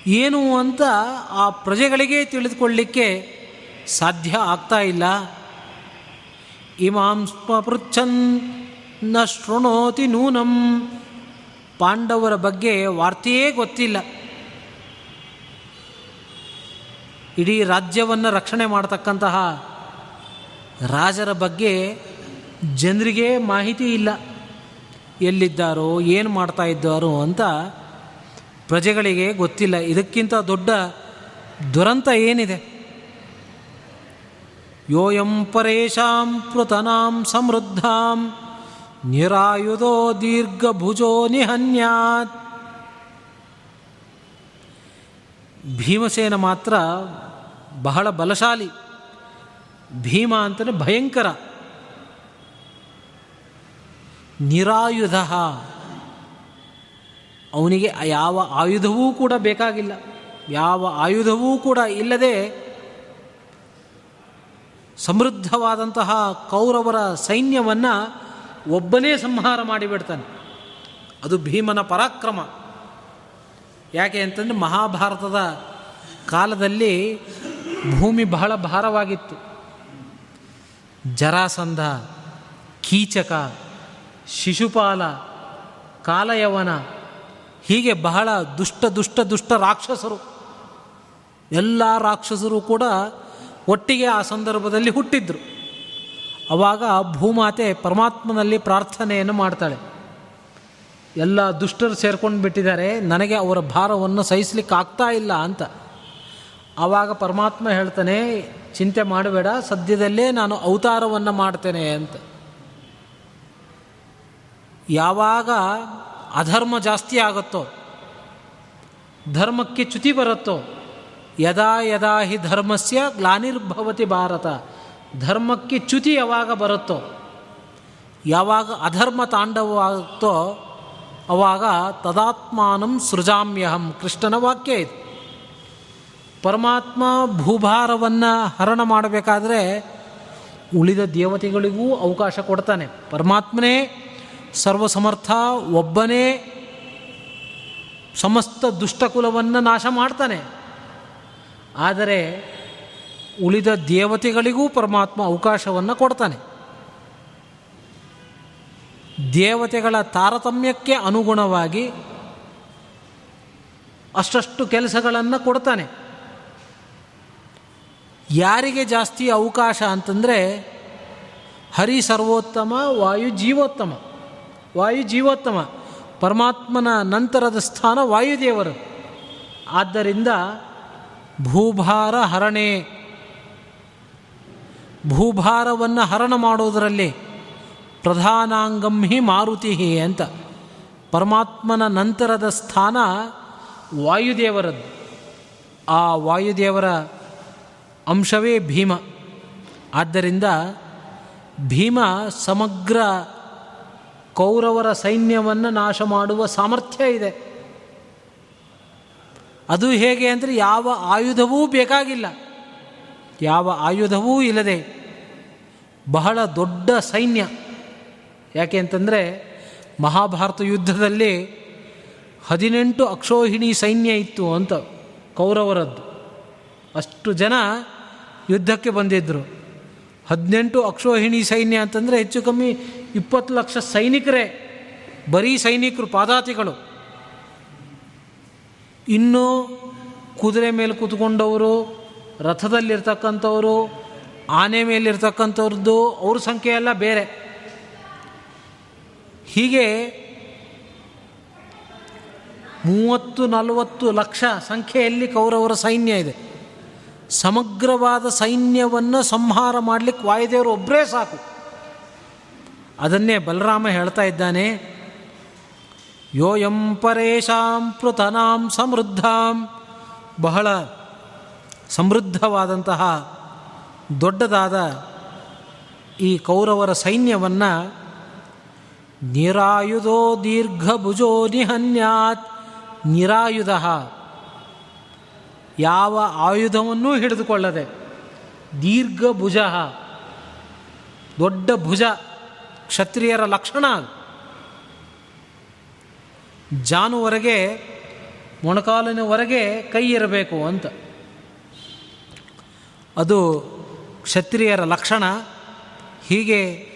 ಏನು ಅಂತ ಆ ಪ್ರಜೆಗಳಿಗೆ ತಿಳಿದುಕೊಳ್ಳಿಕ್ಕೆ ಸಾಧ್ಯ ಆಗ್ತಾ ಇಲ್ಲ. ಇಮಾಂ ಪೃಚ್ಛನ್ನ ಶೃಣೋತಿ ನೂನಂ. ಪಾಂಡವರ ಬಗ್ಗೆ ವಾರ್ತೆಯೇ ಗೊತ್ತಿಲ್ಲ. ಇಡೀ ರಾಜ್ಯವನ್ನು ರಕ್ಷಣೆ ಮಾಡತಕ್ಕಂತಹ ರಾಜರ ಬಗ್ಗೆ ಜನರಿಗೆ ಮಾಹಿತಿ ಇಲ್ಲ. ಎಲ್ಲಿದ್ದಾರೋ, ಏನು ಮಾಡ್ತಾ ಇದ್ದಾರೋ ಅಂತ ಪ್ರಜೆಗಳಿಗೆ ಗೊತ್ತಿಲ್ಲ. ಇದಕ್ಕಿಂತ ದೊಡ್ಡ ದುರಂತ ಏನಿದೆ? ಯೋಯಂ ಪರೇಶಾಂ ಪೃತನಾಂ ಸಮೃದ್ಧಾಂ ನಿರಾಯುಧೋ ದೀರ್ಘಭುಜೋ ನಿಹನ್ಯಾತ್. ಭೀಮಸೇನ ಮಾತ್ರ ಬಹಳ ಬಲಶಾಲಿ. ಭೀಮ ಅಂತಲೇ ಭಯಂಕರ. ನಿರಾಯುಧ. ಅವನಿಗೆ ಯಾವ ಆಯುಧವೂ ಕೂಡ ಬೇಕಾಗಿಲ್ಲ. ಯಾವ ಆಯುಧವೂ ಕೂಡ ಇಲ್ಲದೆ ಸಮೃದ್ಧವಾದಂತಹ ಕೌರವರ ಸೈನ್ಯವನ್ನು ಒಬ್ಬನೇ ಸಂಹಾರ ಮಾಡಿಬಿಡ್ತಾನೆ. ಅದು ಭೀಮನ ಪರಾಕ್ರಮ. ಯಾಕೆ ಅಂತಂದರೆ ಮಹಾಭಾರತದ ಕಾಲದಲ್ಲಿ ಭೂಮಿ ಬಹಳ ಭಾರವಾಗಿತ್ತು. ಜರಾಸಂಧ, ಕೀಚಕ, ಶಿಶುಪಾಲ, ಕಾಲಯವನ, ಹೀಗೆ ಬಹಳ ದುಷ್ಟ ದುಷ್ಟ ದುಷ್ಟ ರಾಕ್ಷಸರು. ಎಲ್ಲ ರಾಕ್ಷಸರು ಕೂಡ ಒಟ್ಟಿಗೆ ಆ ಸಂದರ್ಭದಲ್ಲಿ ಹುಟ್ಟಿದ್ರು. ಆವಾಗ ಭೂಮಾತೆ ಪರಮಾತ್ಮನಲ್ಲಿ ಪ್ರಾರ್ಥನೆಯನ್ನು ಮಾಡ್ತಾಳೆ. ಎಲ್ಲ ದುಷ್ಟರು ಸೇರ್ಕೊಂಡು ಬಿಟ್ಟಿದ್ದಾರೆ, ನನಗೆ ಅವರ ಭಾರವನ್ನು ಸಹಿಸ್ಲಿಕ್ಕೆ ಆಗ್ತಾ ಇಲ್ಲ ಅಂತ. ಆವಾಗ ಪರಮಾತ್ಮ ಹೇಳ್ತಾನೆ, ಚಿಂತೆ ಮಾಡಬೇಡ, ಸದ್ಯದಲ್ಲೇ ನಾನು ಅವತಾರವನ್ನು ಮಾಡ್ತೇನೆ ಅಂತ. ಯಾವಾಗ ಅಧರ್ಮ ಜಾಸ್ತಿ ಆಗುತ್ತೋ, ಧರ್ಮಕ್ಕೆ ಚ್ಯುತಿ ಬರುತ್ತೋ, ಯದಾ ಯದಾ ಹಿ ಧರ್ಮಸ್ಯ ಗ್ಲಾನಿರ್ಭವತಿ ಭಾರತ. ಧರ್ಮಕ್ಕೆ ಚ್ಯುತಿ ಯಾವಾಗ ಬರುತ್ತೋ, ಯಾವಾಗ ಅಧರ್ಮ ತಾಂಡವವಾಗುತ್ತೋ ಅವಾಗ ತದಾತ್ಮಾನಂ ಸೃಜಾಮ್ಯಹಂ. ಕೃಷ್ಣನ ವಾಕ್ಯ ಇದು. ಪರಮಾತ್ಮ ಭೂಭಾರವನ್ನು ಹರಣ ಮಾಡಬೇಕಾದ್ರೆ ಉಳಿದ ದೇವತೆಗಳಿಗೂ ಅವಕಾಶ ಕೊಡ್ತಾನೆ. ಪರಮಾತ್ಮನೇ, ಸರ್ವಸಮರ್ಥ, ಒಬ್ಬನೇ, ಸಮಸ್ತ ದುಷ್ಟಕುಲವನ್ನು ನಾಶ ಮಾಡ್ತಾನೆ. ಆದರೆ ಉಳಿದ ದೇವತೆಗಳಿಗೂ ಪರಮಾತ್ಮ ಅವಕಾಶವನ್ನು ಕೊಡ್ತಾನೆ. ದೇವತೆಗಳ ತಾರತಮ್ಯಕ್ಕೆ ಅನುಗುಣವಾಗಿ ಅಷ್ಟಷ್ಟು ಕೆಲಸಗಳನ್ನು ಕೊಡ್ತಾನೆ. ಯಾರಿಗೆ ಜಾಸ್ತಿ ಅವಕಾಶ ಅಂತಂದರೆ ಹರಿ ಸರ್ವೋತ್ತಮ, ವಾಯು ಜೀವೋತ್ತಮ. ವಾಯು ಜೀವೋತ್ತಮ. ಪರಮಾತ್ಮನ ನಂತರದ ಸ್ಥಾನ ವಾಯುದೇವರು. ಆದ್ದರಿಂದ ಭೂಭಾರ ಹರಣೆ ಭೂಭಾರವನ್ನು ಹರಣ ಮಾಡೋದರಲ್ಲಿ ಪ್ರಧಾನಾಂಗಂ ಹಿ ಮಾರುತಿ ಅಂತ. ಪರಮಾತ್ಮನ ನಂತರದ ಸ್ಥಾನ ವಾಯುದೇವರದ್ದು. ಆ ವಾಯುದೇವರ ಅಂಶವೇ ಭೀಮ. ಆದ್ದರಿಂದ ಭೀಮ ಸಮಗ್ರ ಕೌರವರ ಸೈನ್ಯವನ್ನು ನಾಶ ಮಾಡುವ ಸಾಮರ್ಥ್ಯ ಇದೆ. ಅದು ಹೇಗೆ ಅಂದರೆ ಯಾವ ಆಯುಧವೂ ಬೇಕಾಗಿಲ್ಲ. ಯಾವ ಆಯುಧವೂ ಇಲ್ಲದೆ ಬಹಳ ದೊಡ್ಡ ಸೈನ್ಯ. ಯಾಕೆ ಅಂತಂದರೆ ಮಹಾಭಾರತ ಯುದ್ಧದಲ್ಲಿ ಹದಿನೆಂಟು ಅಕ್ಷೋಹಿಣಿ ಸೈನ್ಯ ಇತ್ತು ಅಂತ ಕೌರವರದ್ದು. ಅಷ್ಟು ಜನ ಯುದ್ಧಕ್ಕೆ ಬಂದಿದ್ದರು ಹದಿನೆಂಟು ಅಕ್ಷೋಹಿಣಿ ಸೈನ್ಯ ಅಂತಂದರೆ ಹೆಚ್ಚು ಕಮ್ಮಿ ಇಪ್ಪತ್ತು ಲಕ್ಷ ಸೈನಿಕರೇ, ಬರೀ ಸೈನಿಕರು, ಪಾದಾತಿಗಳು. ಇನ್ನು ಕುದುರೆ ಮೇಲೆ ಕೂತ್ಕೊಂಡವರು, ರಥದಲ್ಲಿರ್ತಕ್ಕಂಥವರು ಆನೆ ಮೇಲಿರ್ತಕ್ಕಂಥವ್ರದ್ದು ಅವ್ರ ಸಂಖ್ಯೆ ಎಲ್ಲ ಬೇರೆ. ಹೀಗೆ ಮೂವತ್ತು, ನಲವತ್ತು ಲಕ್ಷ ಸಂಖ್ಯೆಯಲ್ಲಿ ಕೌರವರ ಸೈನ್ಯ ಇದೆ. ಸಮಗ್ರವಾದ ಸೈನ್ಯವನ್ನು ಸಂಹಾರ ಮಾಡಲಿಕ್ಕೆ ವಾಯುದೇವರು ಒಬ್ಬರೇ ಸಾಕು. ಅದನ್ನೇ ಬಲರಾಮ ಹೇಳ್ತಾ ಇದ್ದಾನೆ ಯೋಯಂ ಪರೇಶಾಂ ಪೃತನಾಂ ಸಮೃದ್ಧಾಂ. ಬಹಳ ಸಮೃದ್ಧವಾದಂತಹ ದೊಡ್ಡದಾದ ಈ ಕೌರವರ ಸೈನ್ಯವನ್ನು ನಿರಾಯುಧೋ ದೀರ್ಘಭುಜೋ ನಿಹನ್ಯಾತ್, ನಿರಾಯುಧ. ಯಾವ ಆಯುಧವನ್ನೂ ಹಿಡಿದುಕೊಳ್ಳದೆ, ದೀರ್ಘ ಭುಜ. ದೊಡ್ಡ ಭುಜ, ಕ್ಷತ್ರಿಯರ ಲಕ್ಷಣ ಜಾನುವರೆಗೆ, ಮೊಣಕಾಲಿನವರೆಗೆ ಕೈ ಇರಬೇಕು ಅಂತ. ಅದು ಕ್ಷತ್ರಿಯರ ಲಕ್ಷಣ, ಹೀಗೆ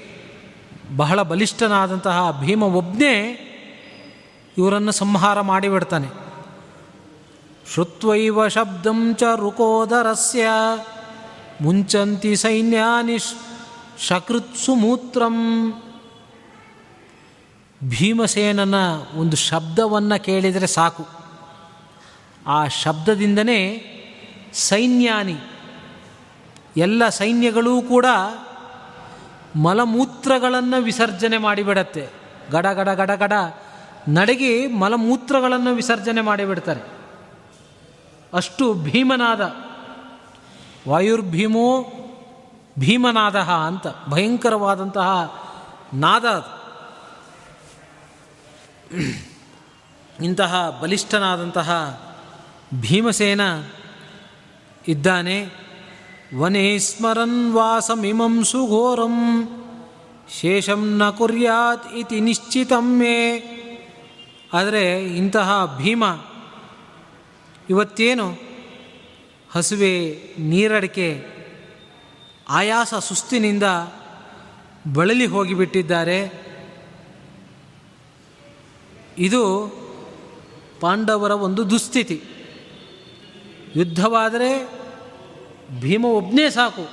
ಬಹಳ ಬಲಿಷ್ಠನಾದಂತಹ ಭೀಮ ಒಬ್ಬನೇ ಇವರನ್ನು ಸಂಹಾರ ಮಾಡಿಬಿಡ್ತಾನೆ. ಶುತ್ವೈವ ಶಬ್ದಂ ಚ ರುಕೋದರಸ್ಯ ಮುಂಚಂತಿ ಸೈನ್ಯಾನಿ ಶಕೃತ್ಸು ಮೂತ್ರಂ. ಭೀಮಸೇನನ ಒಂದು ಶಬ್ದವನ್ನು ಕೇಳಿದರೆ ಸಾಕು. ಆ ಶಬ್ದದಿಂದನೇ ಸೈನ್ಯಾನಿ ಎಲ್ಲ ಸೈನ್ಯಗಳೂ ಕೂಡ ಮಲಮೂತ್ರಗಳನ್ನು ವಿಸರ್ಜನೆ ಮಾಡಿಬಿಡತ್ತೆ. ಗಡ ಗಡ ಗಡ ಗಡ. ನಡಗಿ ಮಲಮೂತ್ರಗಳನ್ನು ವಿಸರ್ಜನೆ ಮಾಡಿಬಿಡ್ತಾರೆ. ಅಷ್ಟು ಭೀಮನಾದ, ವಾಯುರ್ಭೀಮೋ ಭೀಮನಾದ ಅಂತ, ಭಯಂಕರವಾದಂತಹ ನಾದ ಇಂತಹ ಬಲಿಷ್ಠನಾದಂತಹ ಭೀಮಸೇನ ಇದ್ದಾನೆ. ವನೇ ಸ್ಮರನ್ ವಾಸಮಿಮಂ ಸುಘೋರಂ. ಶೇಷಂ ನ ಕುರ್ಯಾತ್ ಇತಿ ನಿಶ್ಚಿತಮ್ಮೆ ಆದರೆ ಇಂತಹ ಭೀಮ ಇವತ್ತೇನು ಹಸುವೆ ನೀರಡಿಕೆ ಆಯಾಸ ಸುಸ್ತಿನಿಂದ ಬಳಲಿ ಹೋಗಿಬಿಟ್ಟಿದ್ದಾರೆ. ಇದು ಪಾಂಡವರ ಒಂದು ದುಸ್ಥಿತಿ. ಯುದ್ಧವಾದರೆ ಭೀಮ ಒಬ್ಬನೇ ಸಾಕು.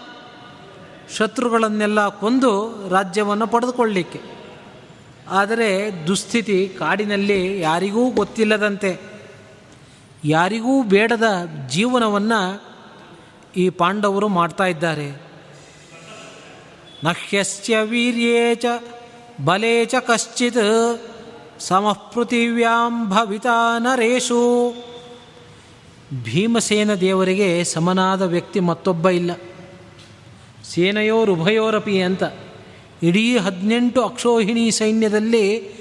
ಶತ್ರುಗಳನ್ನೆಲ್ಲ ಕೊಂದು ರಾಜ್ಯವನ್ನು ಪಡೆದುಕೊಳ್ಳಲಿಕ್ಕೆ ಆದರೆ ದುಸ್ಥಿತಿ ಕಾಡಿನಲ್ಲಿ ಯಾರಿಗೂ ಗೊತ್ತಿಲ್ಲದಂತೆ. ಯಾರಿಗೂ ಬೇಡದ ಜೀವನವನ್ನು ಈ ಪಾಂಡವರು ಮಾಡ್ತಾ ಇದ್ದಾರೆ. ನಹ್ಯಸ್ಯ ವೀರ್ಯೇ ಚ ಬಲೇ ಚ ಕಶ್ಚಿತ್ ಸಮಃಪೃಥಿವ್ಯಾಂ ಭವಿತಾ ನರೇಶು. ಭೀಮಸೇನ ದೇವರಿಗೆ ಸಮನಾದ ವ್ಯಕ್ತಿ ಮತ್ತೊಬ್ಬ ಇಲ್ಲ. ಸೇನೆಯೋರುಭಯೋರಪಿ ಅಂತ. ಇಡೀ ಹದಿನೆಂಟು ಅಕ್ಷೋಹಿಣಿ ಸೈನ್ಯದಲ್ಲಿ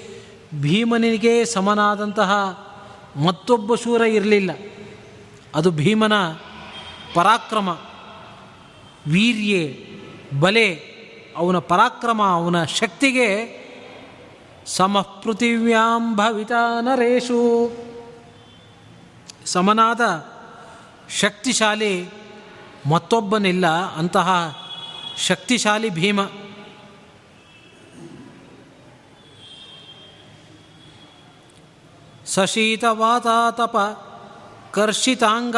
ಭೀಮನಿಗೆ ಸಮನಾದಂತಹ ಮತ್ತೊಬ್ಬ ಶೂರ ಇರಲಿಲ್ಲ. ಅದು ಭೀಮನ ಪರಾಕ್ರಮ, ವೀರ್ಯೆ, ಬಲೆ, ಅವನ ಪರಾಕ್ರಮ, ಅವನ ಶಕ್ತಿಗೆ ಸಮಪೃಥಿವ್ಯಾಂ ಭವಿತ ನರೇಶು. ಸಮನಾದ ಶಕ್ತಿಶಾಲಿ ಮತ್ತೊಬ್ಬನಿಲ್ಲ ಅಂತಹ ಶಕ್ತಿಶಾಲಿ ಭೀಮ. ಸಶೀತವಾತಾತಪ ಕರ್ಷಿತಾಂಗ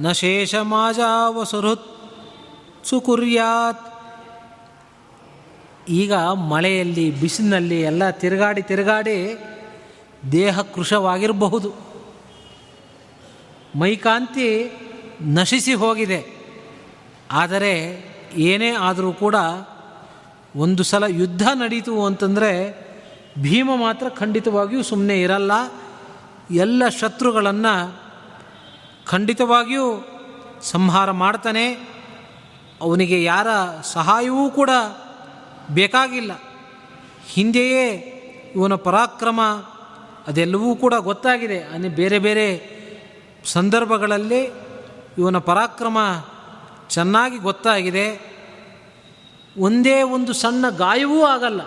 ನ ಶೇಷಮಾಜಾವಸುರುತ್ ಸುಕುರ್ಯಾತ್. ಈಗ ಮಳೆಯಲ್ಲಿ, ಬಿಸಿಲಿನಲ್ಲಿ ಎಲ್ಲ ತಿರುಗಾಡಿ ತಿರುಗಾಡಿ ದೇಹ ಕೃಶವಾಗಿರಬಹುದು ಮೈಕಾಂತಿ ನಶಿಸಿ ಹೋಗಿದೆ. ಆದರೆ ಏನೇ ಆದರೂ ಕೂಡ ಒಂದು ಸಲ ಯುದ್ಧ ನಡೀತು ಅಂತಂದರೆ ಭೀಮ ಮಾತ್ರ ಖಂಡಿತವಾಗಿಯೂ ಸುಮ್ಮನೆ ಇರಲ್ಲ. ಎಲ್ಲ ಶತ್ರುಗಳನ್ನು ಖಂಡಿತವಾಗಿಯೂ ಸಂಹಾರ ಮಾಡ್ತಾನೆ. ಅವನಿಗೆ ಯಾರ ಸಹಾಯವೂ ಕೂಡ ಬೇಕಾಗಿಲ್ಲ. ಹಿಂದೆಯೇ ಇವನ ಪರಾಕ್ರಮ ಅದೆಲ್ಲವೂ ಕೂಡ ಗೊತ್ತಾಗಿದೆ. ಅನೇ ಬೇರೆ ಬೇರೆ ಸಂದರ್ಭಗಳಲ್ಲಿ ಇವನ ಪರಾಕ್ರಮ ಚೆನ್ನಾಗಿ ಗೊತ್ತಾಗಿದೆ. ಒಂದೇ ಒಂದು ಸಣ್ಣ ಗಾಯವೂ ಆಗಲ್ಲ.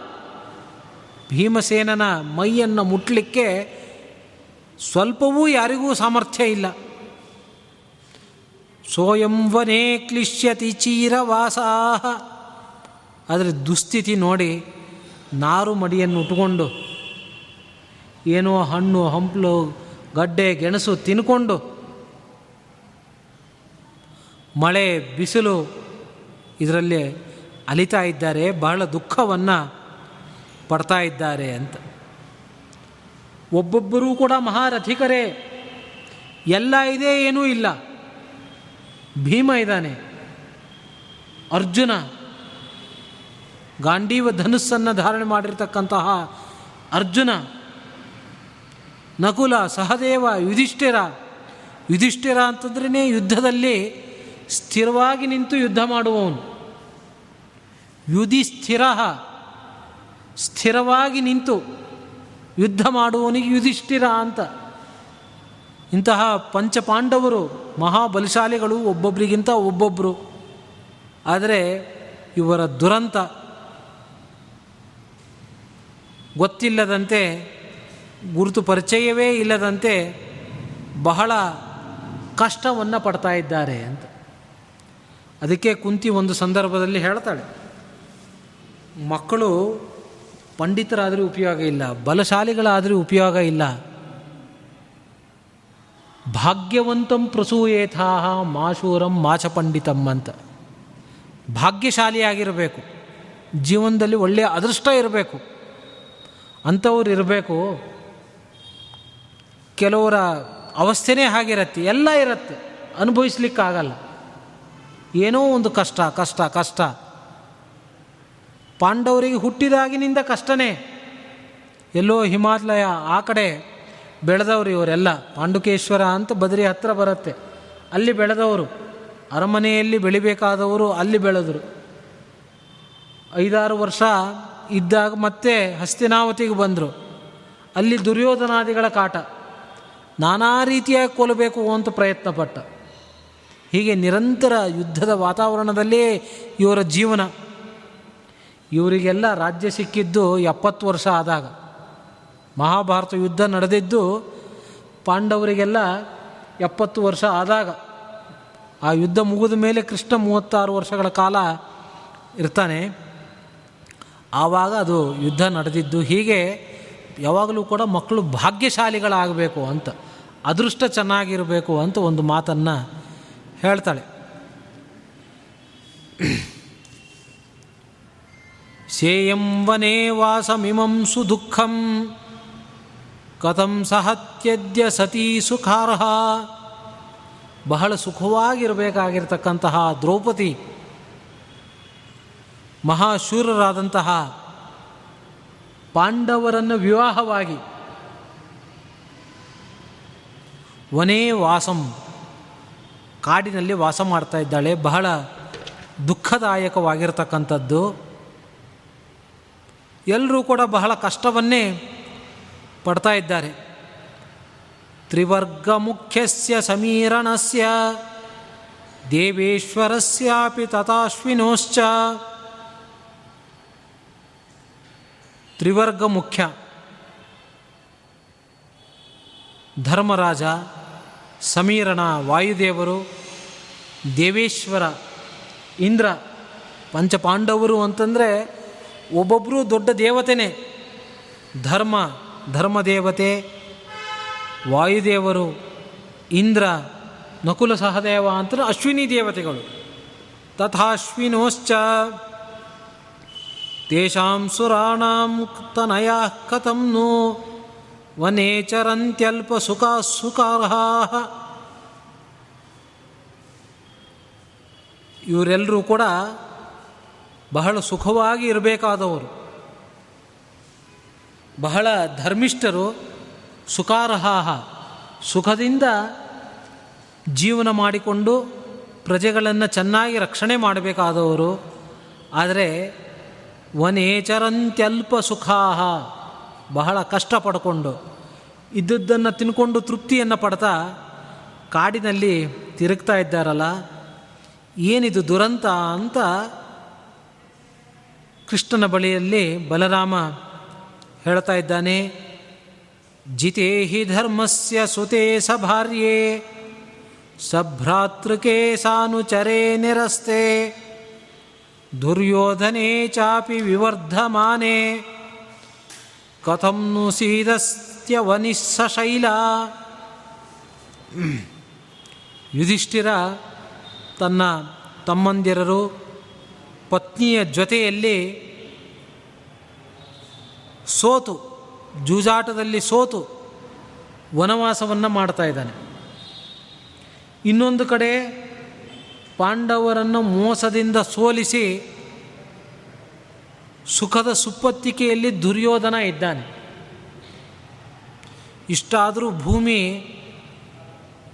ಭೀಮಸೇನನ ಮೈಯನ್ನು ಮುಟ್ಟಲಿಕ್ಕೆ ಸ್ವಲ್ಪವೂ ಯಾರಿಗೂ ಸಾಮರ್ಥ್ಯ ಇಲ್ಲ. ಸೋಯಂವನೇ ಕ್ಲಿಶ್ಯತಿ ಚೀರವಾಸಾಹ. ಆದರೆ ದುಸ್ಥಿತಿ ನೋಡಿ ನಾರು ಮಡಿಯನ್ನು ಉಟ್ಕೊಂಡು ಏನೋ ಹಣ್ಣು, ಹಂಪಲು ಗಡ್ಡೆ ಗೆಣಸು ತಿನ್ಕೊಂಡು ಮಳೆ, ಬಿಸಿಲು ಇದರಲ್ಲಿ ಅಲಿತಾ ಇದ್ದಾರೆ, ಬಹಳ ದುಃಖವನ್ನು ಪಡ್ತಾ ಇದ್ದಾರೆ ಅಂತ. ಒಬ್ಬೊಬ್ಬರೂ ಕೂಡ ಮಹಾರಥಿಕರೇ, ಎಲ್ಲ ಇದೆ, ಏನೂ ಇಲ್ಲ. ಭೀಮ ಇದ್ದಾನೆ. ಅರ್ಜುನ, ಗಾಂಡೀವ ಧನುಸ್ಸನ್ನು ಧಾರಣೆ ಮಾಡಿರ್ತಕ್ಕಂತಹ ಅರ್ಜುನ ನಕುಲ ಸಹದೇವ ಯುಧಿಷ್ಠಿರ. ಯುಧಿಷ್ಠಿರ ಅಂತಂದ್ರೇ ಯುದ್ಧದಲ್ಲಿ ಸ್ಥಿರವಾಗಿ ನಿಂತು ಯುದ್ಧ ಮಾಡುವವನು. ಯುಧಿಸ್ಥಿರ ಸ್ಥಿರವಾಗಿ ನಿಂತು ಯುದ್ಧ ಮಾಡುವವನಿಗೆ ಯುಧಿಷ್ಠಿರ ಅಂತ. ಇಂತಹ ಪಂಚಪಾಂಡವರು, ಮಹಾಬಲಶಾಲಿಗಳು ಒಬ್ಬೊಬ್ಬರಿಗಿಂತ ಒಬ್ಬೊಬ್ಬರು ಆದರೆ ಇವರ ದುರಂತ ಗೊತ್ತಿಲ್ಲದಂತೆ ಗುರುತು ಪರಿಚಯವೇ ಇಲ್ಲದಂತೆ ಬಹಳ ಕಷ್ಟವನ್ನು ಪಡ್ತಾ ಇದ್ದಾರೆ ಅಂತ. ಅದಕ್ಕೆ ಕುಂತಿ ಒಂದು ಸಂದರ್ಭದಲ್ಲಿ ಹೇಳ್ತಾಳೆ, ಮಕ್ಕಳು ಪಂಡಿತರಾದರೂ ಉಪಯೋಗ ಇಲ್ಲ, ಬಲಶಾಲಿಗಳಾದರೂ ಉಪಯೋಗ ಇಲ್ಲ. ಭಾಗ್ಯವಂತಂ ಪ್ರಸೂಯೇಥಾಹ ಮಾಶೂರಂ ಮಾಚ ಅಂತ. ಭಾಗ್ಯಶಾಲಿಯಾಗಿರಬೇಕು, ಜೀವನದಲ್ಲಿ ಒಳ್ಳೆಯ ಅದೃಷ್ಟ ಇರಬೇಕು, ಅಂಥವ್ರು ಇರಬೇಕು ಕೆಲವರ ಅವಸ್ಥೆನೇ ಹಾಗಿರತ್ತೆ, ಎಲ್ಲ ಇರುತ್ತೆ. ಅನುಭವಿಸ್ಲಿಕ್ಕಾಗಲ್ಲ. ಏನೋ ಒಂದು ಕಷ್ಟ ಕಷ್ಟ ಕಷ್ಟ. ಪಾಂಡವರಿಗೆ ಹುಟ್ಟಿದಾಗಿನಿಂದ ಕಷ್ಟನೇ. ಎಲ್ಲೋ ಹಿಮಾಲಯ, ಆ ಕಡೆ ಬೆಳೆದವರು ಇವರೆಲ್ಲ. ಪಾಂಡುಕೇಶ್ವರ ಅಂತ ಬದರಿ ಹತ್ರ ಬರುತ್ತೆ. ಅಲ್ಲಿ ಬೆಳೆದವರು. ಅರಮನೆಯಲ್ಲಿ ಬೆಳಿಬೇಕಾದವರು ಅಲ್ಲಿ ಬೆಳೆದರು. ಐದಾರು ವರ್ಷ ಇದ್ದಾಗ ಮತ್ತೆ ಹಸ್ತಿನಾವತಿಗೆ ಬಂದರು. ಅಲ್ಲಿ ದುರ್ಯೋಧನಾದಿಗಳ ಕಾಟ. ನಾನಾ ರೀತಿಯಾಗಿ ಕೊಲ್ಲಬೇಕು ಅಂತ ಪ್ರಯತ್ನ ಪಟ್ಟ ಹೀಗೆ ನಿರಂತರ ಯುದ್ಧದ ವಾತಾವರಣದಲ್ಲೇ ಇವರ ಜೀವನ. ಇವರಿಗೆಲ್ಲ ರಾಜ್ಯ ಸಿಕ್ಕಿದ್ದು ಎಪ್ಪತ್ತು ವರ್ಷ ಆದಾಗ. ಮಹಾಭಾರತ ಯುದ್ಧ ನಡೆದಿದ್ದು ಪಾಂಡವರಿಗೆಲ್ಲ ಎಪ್ಪತ್ತು ವರ್ಷ ಆದಾಗ. ಆ ಯುದ್ಧ ಮುಗಿದ ಮೇಲೆ ಕೃಷ್ಣ ಮೂವತ್ತಾರು ವರ್ಷಗಳ ಕಾಲ ಇರ್ತಾನೆ. ಆವಾಗ ಅದು ಯುದ್ಧ ನಡೆದಿದ್ದು. ಹೀಗೆ ಯಾವಾಗಲೂ ಕೂಡ ಮಕ್ಕಳು ಭಾಗ್ಯಶಾಲಿಗಳಾಗಬೇಕು ಅಂತ. ಅದೃಷ್ಟ ಚೆನ್ನಾಗಿರಬೇಕು ಅಂತ ಒಂದು ಮಾತನ್ನು ಹೇಳ್ತಾಳೆ. ಸೇಯಂ ವನೇ ವಾಸಮಿಮಂ ಸುದುಃಖಂ ಕಥಂ ಸಹತ್ಯದ್ಯ ಸತೀ ಸುಖಾರ್ಹ. ಬಹಳ ಸುಖವಾಗಿರಬೇಕಾಗಿರ್ತಕ್ಕಂತಹ ದ್ರೌಪದಿ ಮಹಾಶೂರರಾದಂತಹ ಪಾಂಡವರನ್ನು ವಿವಾಹವಾಗಿ ವನೇ ವಾಸಂ. ಕಾಡಿನಲ್ಲಿ ವಾಸ ಮಾಡ್ತಾ ಇದ್ದಾಳೆ. ಬಹಳ ದುಃಖದಾಯಕವಾಗಿರ್ತಕ್ಕಂಥದ್ದು. ಎಲ್ಲರೂ ಕೂಡ ಬಹಳ ಕಷ್ಟವನ್ನೇ ಪಡ್ತಾ ಇದ್ದಾರೆ. ತ್ರಿವರ್ಗ ಮುಖ್ಯಸ್ಯ ಸಮೀರಣಸ್ಯ. ದೇವೇಶ್ವರಸ್ಯಾಪಿ ತಥಾಶ್ವಿನೋಶ್ಚ. ತ್ರಿವರ್ಗ ಮುಖ್ಯ. ಧರ್ಮರಾಜ ಸಮೀರಣ ವಾಯುದೇವರು, ದೇವೇಶ್ವರ, ಇಂದ್ರ, ಪಂಚಪಾಂಡವರು ಅಂತಂದರೆ ಒಬ್ಬೊಬ್ಬರು ದೊಡ್ಡ ದೇವತೆನೇ. ಧರ್ಮ, ಧರ್ಮದೇವತೆ, ವಾಯುದೇವರು, ಇಂದ್ರ, ನಕುಲ ಸಹದೇವ ಅಂತ ಅಶ್ವಿನಿ ದೇವತೆಗಳು. ತಥಾಶ್ವಿನೋಶ್ಚ ತೇಷಾಂ ಸುರಾಣಾಂ ತನಯ ಕಥಂ ನು. ವನೇ ಚರಂತ್ಯಲ್ಪ ಸುಖ ಸುಖಾರ್ಹ. ಇವರೆಲ್ಲರೂ ಕೂಡ ಬಹಳ ಸುಖವಾಗಿ ಇರಬೇಕಾದವರು. ಬಹಳ ಧರ್ಮಿಷ್ಠರು ಸುಖಾರ್ಹಾಹ ಸುಖದಿಂದ ಜೀವನ ಮಾಡಿಕೊಂಡು ಪ್ರಜೆಗಳನ್ನು ಚೆನ್ನಾಗಿ ರಕ್ಷಣೆ ಮಾಡಬೇಕಾದವರು. ಆದರೆ ವನೇಚರಂತ್ಯಲ್ಪ ಸುಖಾಹ ಬಹಳ ಕಷ್ಟ ಪಡ್ಕೊಂಡು ಇದ್ದದ್ದನ್ನು ತಿನ್ಕೊಂಡು ತೃಪ್ತಿಯನ್ನು ಪಡ್ತಾ ಕಾಡಿನಲ್ಲಿ ತಿರುಗ್ತಾ ಇದ್ದಾರಲ್ಲ, ಏನಿದು ದುರಂತ ಅಂತ ಕೃಷ್ಣನ ಬಳಿಯಲ್ಲಿ ಬಲರಾಮ ಹೇಳ್ತಾ ಇದ್ದಾನೆ ಜಿತೇ ಹಿ ಧರ್ಮಸ್ಯ ಸುತೆ ಸಭಾರ್ಯೆ, ಸಭ್ರಾತೃಕೆ ಸಾನುಚರೇ ನಿರಸ್ತೆ, ದುರ್ಯೋಧನೆ ಚಾಪಿ ವಿವರ್ಧಮಾನೆ ಕಥಂ ನು ಸೀದಸ್ತ್ಯವನಿಸ್ಸಶೈಲ ಯುಧಿಷ್ಠಿರ ತನ್ನ ತಮ್ಮಂದಿರರು ಪತ್ನಿಯ ಜೊತೆಯಲ್ಲಿ ಸೋತು, ಜೂಜಾಟದಲ್ಲಿ ಸೋತು ವನವಾಸವನ್ನು ಮಾಡ್ತಾ ಇದ್ದಾನೆ. ಇನ್ನೊಂದು ಕಡೆ ಪಾಂಡವರನ್ನು ಮೋಸದಿಂದ ಸೋಲಿಸಿ ಸುಖದ ಸುಪ್ಪತ್ತಿಕೆಯಲ್ಲಿ ದುರ್ಯೋಧನ ಇದ್ದಾನೆ. ಇಷ್ಟಾದರೂ ಭೂಮಿ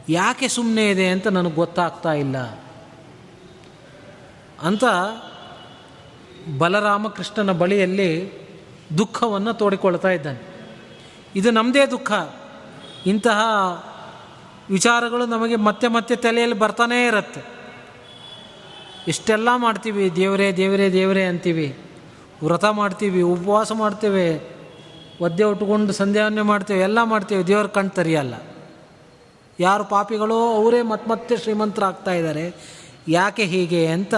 ಯಾಕೆ ಸುಮ್ಮನೆ ಇದೆ ಅಂತ ನನಗೆ ಗೊತ್ತಾಗ್ತಾ ಇಲ್ಲ. ಅಂತ ಬಲರಾಮಕೃಷ್ಣನ ಬಳಿಯಲ್ಲಿ ದುಃಖವನ್ನು ತೋಡಿಕೊಳ್ತಾ ಇದ್ದಾನೆ. ಇದು ನಮ್ಮದೇ ದುಃಖ. ಇಂತಹ ವಿಚಾರಗಳು ನಮಗೆ ಮತ್ತೆ ಮತ್ತೆ ತಲೆಯಲ್ಲಿ ಬರ್ತಾನೇ ಇರುತ್ತೆ. ಇಷ್ಟೆಲ್ಲ ಮಾಡ್ತೀವಿ, ದೇವರೇ ದೇವರೇ ದೇವರೇ ಅಂತೀವಿ. ವ್ರತ ಮಾಡ್ತೀವಿ, ಉಪವಾಸ ಮಾಡ್ತೇವೆ, ಒದ್ದೆ ಉಟ್ಕೊಂಡು ಸಂಧ್ಯಾವನ್ನೇ ಮಾಡ್ತೇವೆ, ಎಲ್ಲ ಮಾಡ್ತೇವೆ, ದೇವ್ರ ಕಣ್ ತರಿಯಲ್ಲ. ಯಾರು ಪಾಪಿಗಳೋ ಅವರೇ ಮತ್ತೆ ಮತ್ತೆ ಶ್ರೀಮಂತರಾಗ್ತಾ ಇದ್ದಾರೆ. ಯಾಕೆ ಹೀಗೆ ಅಂತ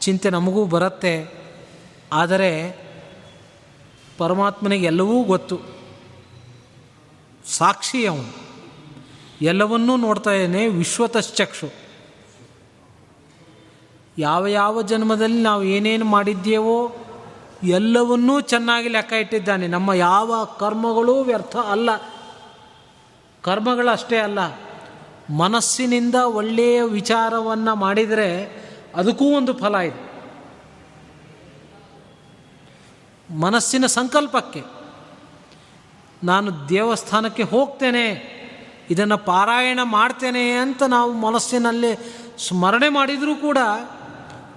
ಚಿಂತೆ ನಮಗೂ ಬರುತ್ತೆ. ಆದರೆ ಪರಮಾತ್ಮನಿಗೆ ಎಲ್ಲವೂ ಗೊತ್ತು. ಸಾಕ್ಷಿ ಅವನು. ಎಲ್ಲವನ್ನೂ ನೋಡ್ತಾ ಇದ್ದೇನೆ, ವಿಶ್ವತಶ್ಚಕ್ಷು. ಯಾವ ಯಾವ ಜನ್ಮದಲ್ಲಿ ನಾವು ಏನೇನು ಮಾಡಿದ್ದೇವೋ ಎಲ್ಲವನ್ನೂ ಚೆನ್ನಾಗಿ ಲೆಕ್ಕ ಇಟ್ಟಿದ್ದಾನೆ. ನಮ್ಮ ಯಾವ ಕರ್ಮಗಳೂ ವ್ಯರ್ಥ ಅಲ್ಲ. ಕರ್ಮಗಳಷ್ಟೇ ಅಲ್ಲ. ಮನಸ್ಸಿನಿಂದ ಒಳ್ಳೆಯ ವಿಚಾರವನ್ನು ಮಾಡಿದರೆ ಅದಕ್ಕೂ ಒಂದು ಫಲ ಇದೆ. ಮನಸ್ಸಿನ ಸಂಕಲ್ಪಕ್ಕೆ ನಾನು ದೇವಸ್ಥಾನಕ್ಕೆ ಹೋಗ್ತೇನೆ, ಇದನ್ನು ಪಾರಾಯಣ ಮಾಡ್ತೇನೆ ಅಂತ ನಾವು ಮನಸ್ಸಿನಲ್ಲಿ ಸ್ಮರಣೆ ಮಾಡಿದರೂ ಕೂಡ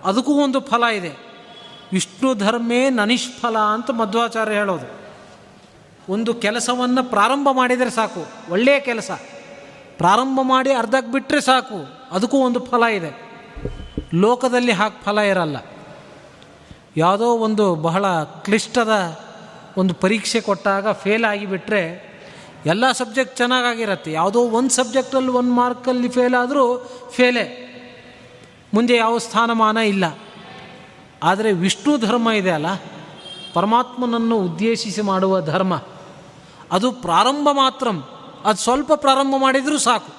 ಅದಕ್ಕೂ ಒಂದು ಫಲ ಇದೆ. ವಿಷ್ಣು ಧರ್ಮೇ ನನಿಷ್ಫಲ ಅಂತ ಮಧ್ವಾಚಾರ್ಯ ಹೇಳೋದು. ಒಂದು ಕೆಲಸವನ್ನು ಪ್ರಾರಂಭ ಮಾಡಿದರೆ ಸಾಕು ಒಳ್ಳೆಯ ಕೆಲಸ. ಪ್ರಾರಂಭ ಮಾಡಿ ಅರ್ಧಕ್ಕೆ ಬಿಟ್ಟರೆ ಸಾಕು, ಅದಕ್ಕೂ ಒಂದು ಫಲ ಇದೆ. ಲೋಕದಲ್ಲಿ ಹಾಕಿ ಫಲ ಇರಲ್ಲ. ಯಾವುದೋ ಒಂದು ಬಹಳ ಕ್ಲಿಷ್ಟದ ಒಂದು ಪರೀಕ್ಷೆ ಕೊಟ್ಟಾಗ ಫೇಲ್ ಆಗಿಬಿಟ್ರೆ ಎಲ್ಲ ಸಬ್ಜೆಕ್ಟ್ ಚೆನ್ನಾಗಾಗಿರತ್ತೆ. ಯಾವುದೋ ಒಂದು ಸಬ್ಜೆಕ್ಟಲ್ಲಿ ಒಂದು ಮಾರ್ಕಲ್ಲಿ ಫೇಲ್ ಆದರೂ ಫೇಲೇ ಮುಂದೆ ಯಾವ ಸ್ಥಾನಮಾನ ಇಲ್ಲ. ಆದರೆ ವಿಷ್ಣು ಧರ್ಮ ಇದೆ ಅಲ್ಲ? ಪರಮಾತ್ಮನನ್ನು ಉದ್ದೇಶಿಸಿ ಮಾಡುವ ಧರ್ಮ. ಅದು ಪ್ರಾರಂಭ ಮಾತ್ರ. ಅದು ಸ್ವಲ್ಪ ಪ್ರಾರಂಭ ಮಾಡಿದರೂ ಸಾಕು.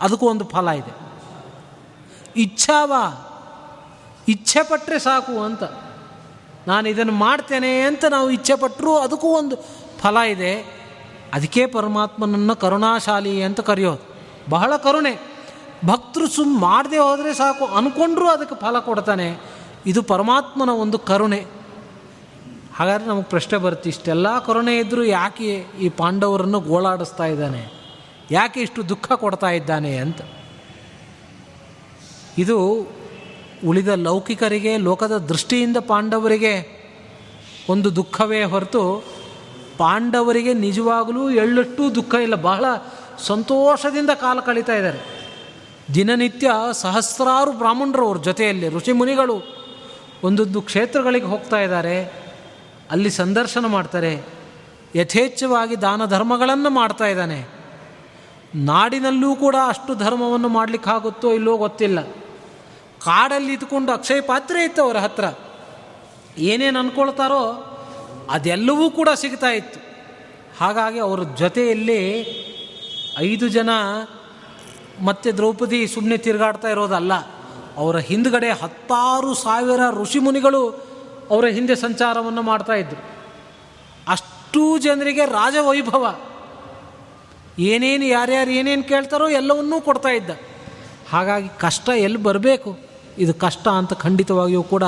ಅದಕ್ಕೂ ಒಂದು ಫಲ ಇದೆ. ಇಚ್ಛಾವ? ಇಚ್ಛೆ ಪಟ್ಟರೆ ಸಾಕು ಅಂತ. ನಾನು ಇದನ್ನು ಮಾಡ್ತೇನೆ ಅಂತ ನಾವು ಇಚ್ಛೆ ಪಟ್ಟರೂ ಅದಕ್ಕೂ ಒಂದು ಫಲ ಇದೆ. ಅದಕ್ಕೆ ಪರಮಾತ್ಮನನ್ನು ಕರುಣಾಶಾಲಿ ಅಂತ ಕರೆಯೋದು. ಬಹಳ ಕರುಣೆ. ಭಕ್ತರು ಸುಮ್ಮ ಮಾಡದೆ ಹೋದರೆ ಸಾಕು. ಅಂದ್ಕೊಂಡ್ರೂ ಅದಕ್ಕೆ ಫಲ ಕೊಡ್ತಾನೆ. ಇದು ಪರಮಾತ್ಮನ ಒಂದು ಕರುಣೆ. ಹಾಗಾದರೆ ನಮಗೆ ಪ್ರಶ್ನೆ ಬರುತ್ತೆ, ಇಷ್ಟೆಲ್ಲ ಕರುಣೆ ಇದ್ದರೂ ಯಾಕೆ ಈ ಪಾಂಡವರನ್ನು ಗೋಳಾಡಿಸ್ತಾ ಇದ್ದಾನೆ? ಯಾಕೆ ಇಷ್ಟು ದುಃಖ ಕೊಡ್ತಾ ಇದ್ದಾನೆ ಅಂತ. ಇದು ಉಳಿದ ಲೌಕಿಕರಿಗೆ, ಲೋಕದ ದೃಷ್ಟಿಯಿಂದ ಪಾಂಡವರಿಗೆ ಒಂದು ದುಃಖವೇ ಹೊರತು ಪಾಂಡವರಿಗೆ ನಿಜವಾಗಲೂ ಎಳ್ಳಷ್ಟು ದುಃಖ ಇಲ್ಲ. ಬಹಳ ಸಂತೋಷದಿಂದ ಕಾಲ ಕಳೀತಾ ಇದ್ದಾರೆ. ದಿನನಿತ್ಯ ಸಹಸ್ರಾರು ಬ್ರಾಹ್ಮಣರು ಅವ್ರ ಜೊತೆಯಲ್ಲಿ, ಋಷಿ ಮುನಿಗಳು ಒಂದೊಂದು ಕ್ಷೇತ್ರಗಳಿಗೆ ಹೋಗ್ತಾ ಇದ್ದಾರೆ, ಅಲ್ಲಿ ಸಂದರ್ಶನ ಮಾಡ್ತಾರೆ, ಯಥೇಚ್ಛವಾಗಿ ದಾನ ಧರ್ಮಗಳನ್ನು ಮಾಡ್ತಾ ಇದ್ದಾನೆ. ನಾಡಿನಲ್ಲೂ ಕೂಡ ಅಷ್ಟು ಧರ್ಮವನ್ನು ಮಾಡಲಿಕ್ಕಾಗುತ್ತೋ ಇಲ್ಲೋ ಗೊತ್ತಿಲ್ಲ. ಕಾಡಲ್ಲಿ ಇದ್ಕೊಂಡು ಅಕ್ಷಯ ಪಾತ್ರೆ ಇತ್ತು ಅವರ ಹತ್ರ. ಏನೇನು ಅಂದ್ಕೊಳ್ತಾರೋ ಅದೆಲ್ಲವೂ ಕೂಡ ಸಿಗ್ತಾ ಇತ್ತು. ಹಾಗಾಗಿ ಅವರ ಜೊತೆಯಲ್ಲಿ ಐದು ಜನ ಮತ್ತೆ ದ್ರೌಪದಿ ಸುಮ್ಮನೆ ತಿರುಗಾಡ್ತಾ ಇರೋದಲ್ಲ. ಅವರ ಹಿಂದ್ಗಡೆ ಹತ್ತಾರು ಸಾವಿರ ಋಷಿಮುನಿಗಳು ಅವರ ಹಿಂದೆ ಸಂಚಾರವನ್ನು ಮಾಡ್ತಾಯಿದ್ರು ಅಷ್ಟು ಜನರಿಗೆ ರಾಜವೈಭವ. ಏನೇನು ಯಾರ್ಯಾರು ಏನೇನು ಕೇಳ್ತಾರೋ ಎಲ್ಲವನ್ನೂ ಕೊಡ್ತಾ ಇದ್ದ. ಹಾಗಾಗಿ ಕಷ್ಟ ಎಲ್ಲಿ ಬರಬೇಕು? ಇದು ಕಷ್ಟ ಅಂತ ಖಂಡಿತವಾಗಿಯೂ ಕೂಡ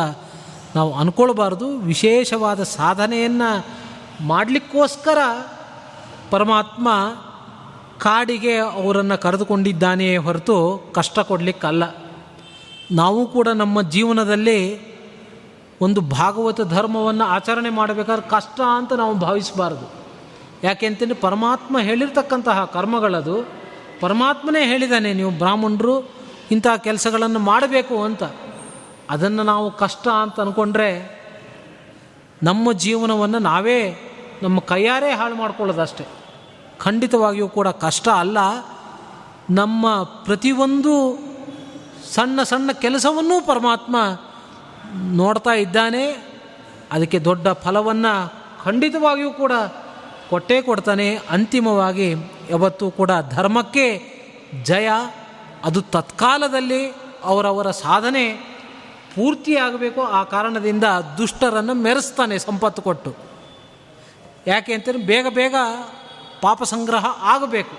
ನಾವು ಅಂದ್ಕೊಳ್ಬಾರ್ದು ವಿಶೇಷವಾದ ಸಾಧನೆಯನ್ನು ಮಾಡಲಿಕ್ಕೋಸ್ಕರ ಪರಮಾತ್ಮ ಕಾಡಿಗೆ ಅವರನ್ನು ಕರೆದುಕೊಂಡಿದ್ದಾನೆಯೇ ಹೊರತು ಕಷ್ಟ ಕೊಡಲಿಕ್ಕಲ್ಲ. ನಾವು ಕೂಡ ನಮ್ಮ ಜೀವನದಲ್ಲಿ ಒಂದು ಭಾಗವತ ಧರ್ಮವನ್ನು ಆಚರಣೆ ಮಾಡಬೇಕಾದ್ರೆ ಕಷ್ಟ ಅಂತ ನಾವು ಭಾವಿಸಬಾರ್ದು. ಯಾಕೆಂತಂದರೆ ಪರಮಾತ್ಮ ಹೇಳಿರ್ತಕ್ಕಂತಹ ಕರ್ಮಗಳದು. ಪರಮಾತ್ಮನೇ ಹೇಳಿದ್ದಾನೆ ನೀವು ಬ್ರಾಹ್ಮಣರು ಇಂಥ ಕೆಲಸಗಳನ್ನು ಮಾಡಬೇಕು ಅಂತ. ಅದನ್ನು ನಾವು ಕಷ್ಟ ಅಂತ ಅಂದ್ಕೊಂಡ್ರೆ ನಮ್ಮ ಜೀವನವನ್ನು ನಾವೇ ನಮ್ಮ ಕೈಯಾರೇ ಹಾಳು ಮಾಡ್ಕೊಳ್ಳೋದಷ್ಟೆ. ಖಂಡಿತವಾಗಿಯೂ ಕೂಡ ಕಷ್ಟ ಅಲ್ಲ. ನಮ್ಮ ಪ್ರತಿಯೊಂದು ಸಣ್ಣ ಸಣ್ಣ ಕೆಲಸವನ್ನೂ ಪರಮಾತ್ಮ ನೋಡ್ತಾ ಇದ್ದಾನೆ. ಅದಕ್ಕೆ ದೊಡ್ಡ ಫಲವನ್ನು ಖಂಡಿತವಾಗಿಯೂ ಕೂಡ ಕೊಟ್ಟೇ ಕೊಡ್ತಾನೆ. ಅಂತಿಮವಾಗಿ ಯಾವತ್ತೂ ಕೂಡ ಧರ್ಮಕ್ಕೆ ಜಯ, ಅದು ತತ್ಕಾಲದಲ್ಲಿ ಅವರವರ ಸಾಧನೆ ಪೂರ್ತಿಯಾಗಬೇಕು. ಆ ಕಾರಣದಿಂದ ದುಷ್ಟರನ್ನು ಮೆರೆಸ್ತಾನೆ ಸಂಪತ್ತು ಕೊಟ್ಟು. ಯಾಕೆ ಅಂತಂದರೆ ಬೇಗ ಬೇಗ ಪಾಪ ಸಂಗ್ರಹ ಆಗಬೇಕು.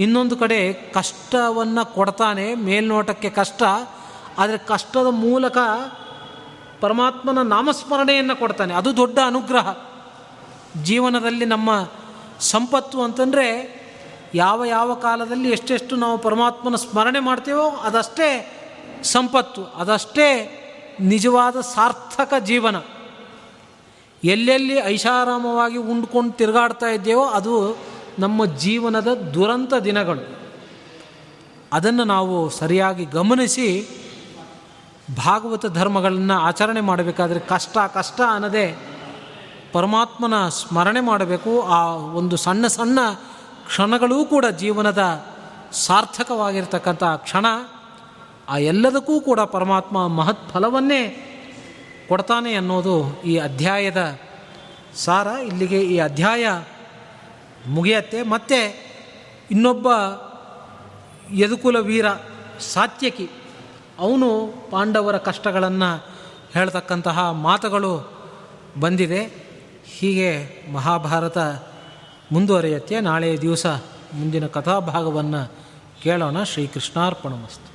ಇನ್ನೊಂದು ಕಡೆ ಕಷ್ಟವನ್ನು ಕೊಡ್ತಾನೆ, ಮೇಲ್ನೋಟಕ್ಕೆ ಕಷ್ಟ, ಆದರೆ ಕಷ್ಟದ ಮೂಲಕ ಪರಮಾತ್ಮನ ನಾಮಸ್ಮರಣೆಯನ್ನು ಕೊಡ್ತಾನೆ. ಅದು ದೊಡ್ಡ ಅನುಗ್ರಹ. ಜೀವನದಲ್ಲಿ ನಮ್ಮ ಸಂಪತ್ತು ಅಂತಂದರೆ ಯಾವ ಯಾವ ಕಾಲದಲ್ಲಿ ಎಷ್ಟೆಷ್ಟು ನಾವು ಪರಮಾತ್ಮನ ಸ್ಮರಣೆ ಮಾಡ್ತೇವೋ ಅದಷ್ಟೇ ಸಂಪತ್ತು, ಅದಷ್ಟೇ ನಿಜವಾದ ಸಾರ್ಥಕ ಜೀವನ. ಎಲ್ಲೆಲ್ಲಿ ಐಷಾರಾಮವಾಗಿ ಉಂಡ್ಕೊಂಡು ತಿರುಗಾಡ್ತಾ ಇದ್ದೇವೋ ಅದು ನಮ್ಮ ಜೀವನದ ದುರಂತ ದಿನಗಳು. ಅದನ್ನು ನಾವು ಸರಿಯಾಗಿ ಗಮನಿಸಿ ಭಾಗವತ ಧರ್ಮಗಳನ್ನು ಆಚರಣೆ ಮಾಡಬೇಕಾದ್ರೆ ಕಷ್ಟ ಕಷ್ಟ ಅನ್ನದೇ ಪರಮಾತ್ಮನ ಸ್ಮರಣೆ ಮಾಡಬೇಕು. ಆ ಒಂದು ಸಣ್ಣ ಸಣ್ಣ ಕ್ಷಣಗಳೂ ಕೂಡ ಜೀವನದ ಸಾರ್ಥಕವಾಗಿರ್ತಕ್ಕಂಥ ಕ್ಷಣ. ಆ ಎಲ್ಲದಕ್ಕೂ ಕೂಡ ಪರಮಾತ್ಮ ಮಹತ್ ಫಲವನ್ನೇ ಕೊಡ್ತಾನೆ ಅನ್ನೋದು ಈ ಅಧ್ಯಾಯದ ಸಾರ. ಇಲ್ಲಿಗೆ ಈ ಅಧ್ಯಾಯ ಮುಗಿಯತ್ತೆ. ಮತ್ತೆ ಇನ್ನೊಬ್ಬ ಯದುಕುಲ ವೀರ ಸಾತ್ಯಕಿ, ಅವನು ಪಾಂಡವರ ಕಷ್ಟಗಳನ್ನು ಹೇಳ್ತಕ್ಕಂತಹ ಮಾತುಗಳು ಬಂದಿದೆ ಹೀಗೆ ಮಹಾಭಾರತ ಮುಂದುವರಿಯುತ್ತೆ. ನಾಳೆಯ ದಿವಸ ಮುಂದಿನ ಕಥಾಭಾಗವನ್ನು ಕೇಳೋಣ. ಶ್ರೀಕೃಷ್ಣಾರ್ಪಣಮಸ್ತು.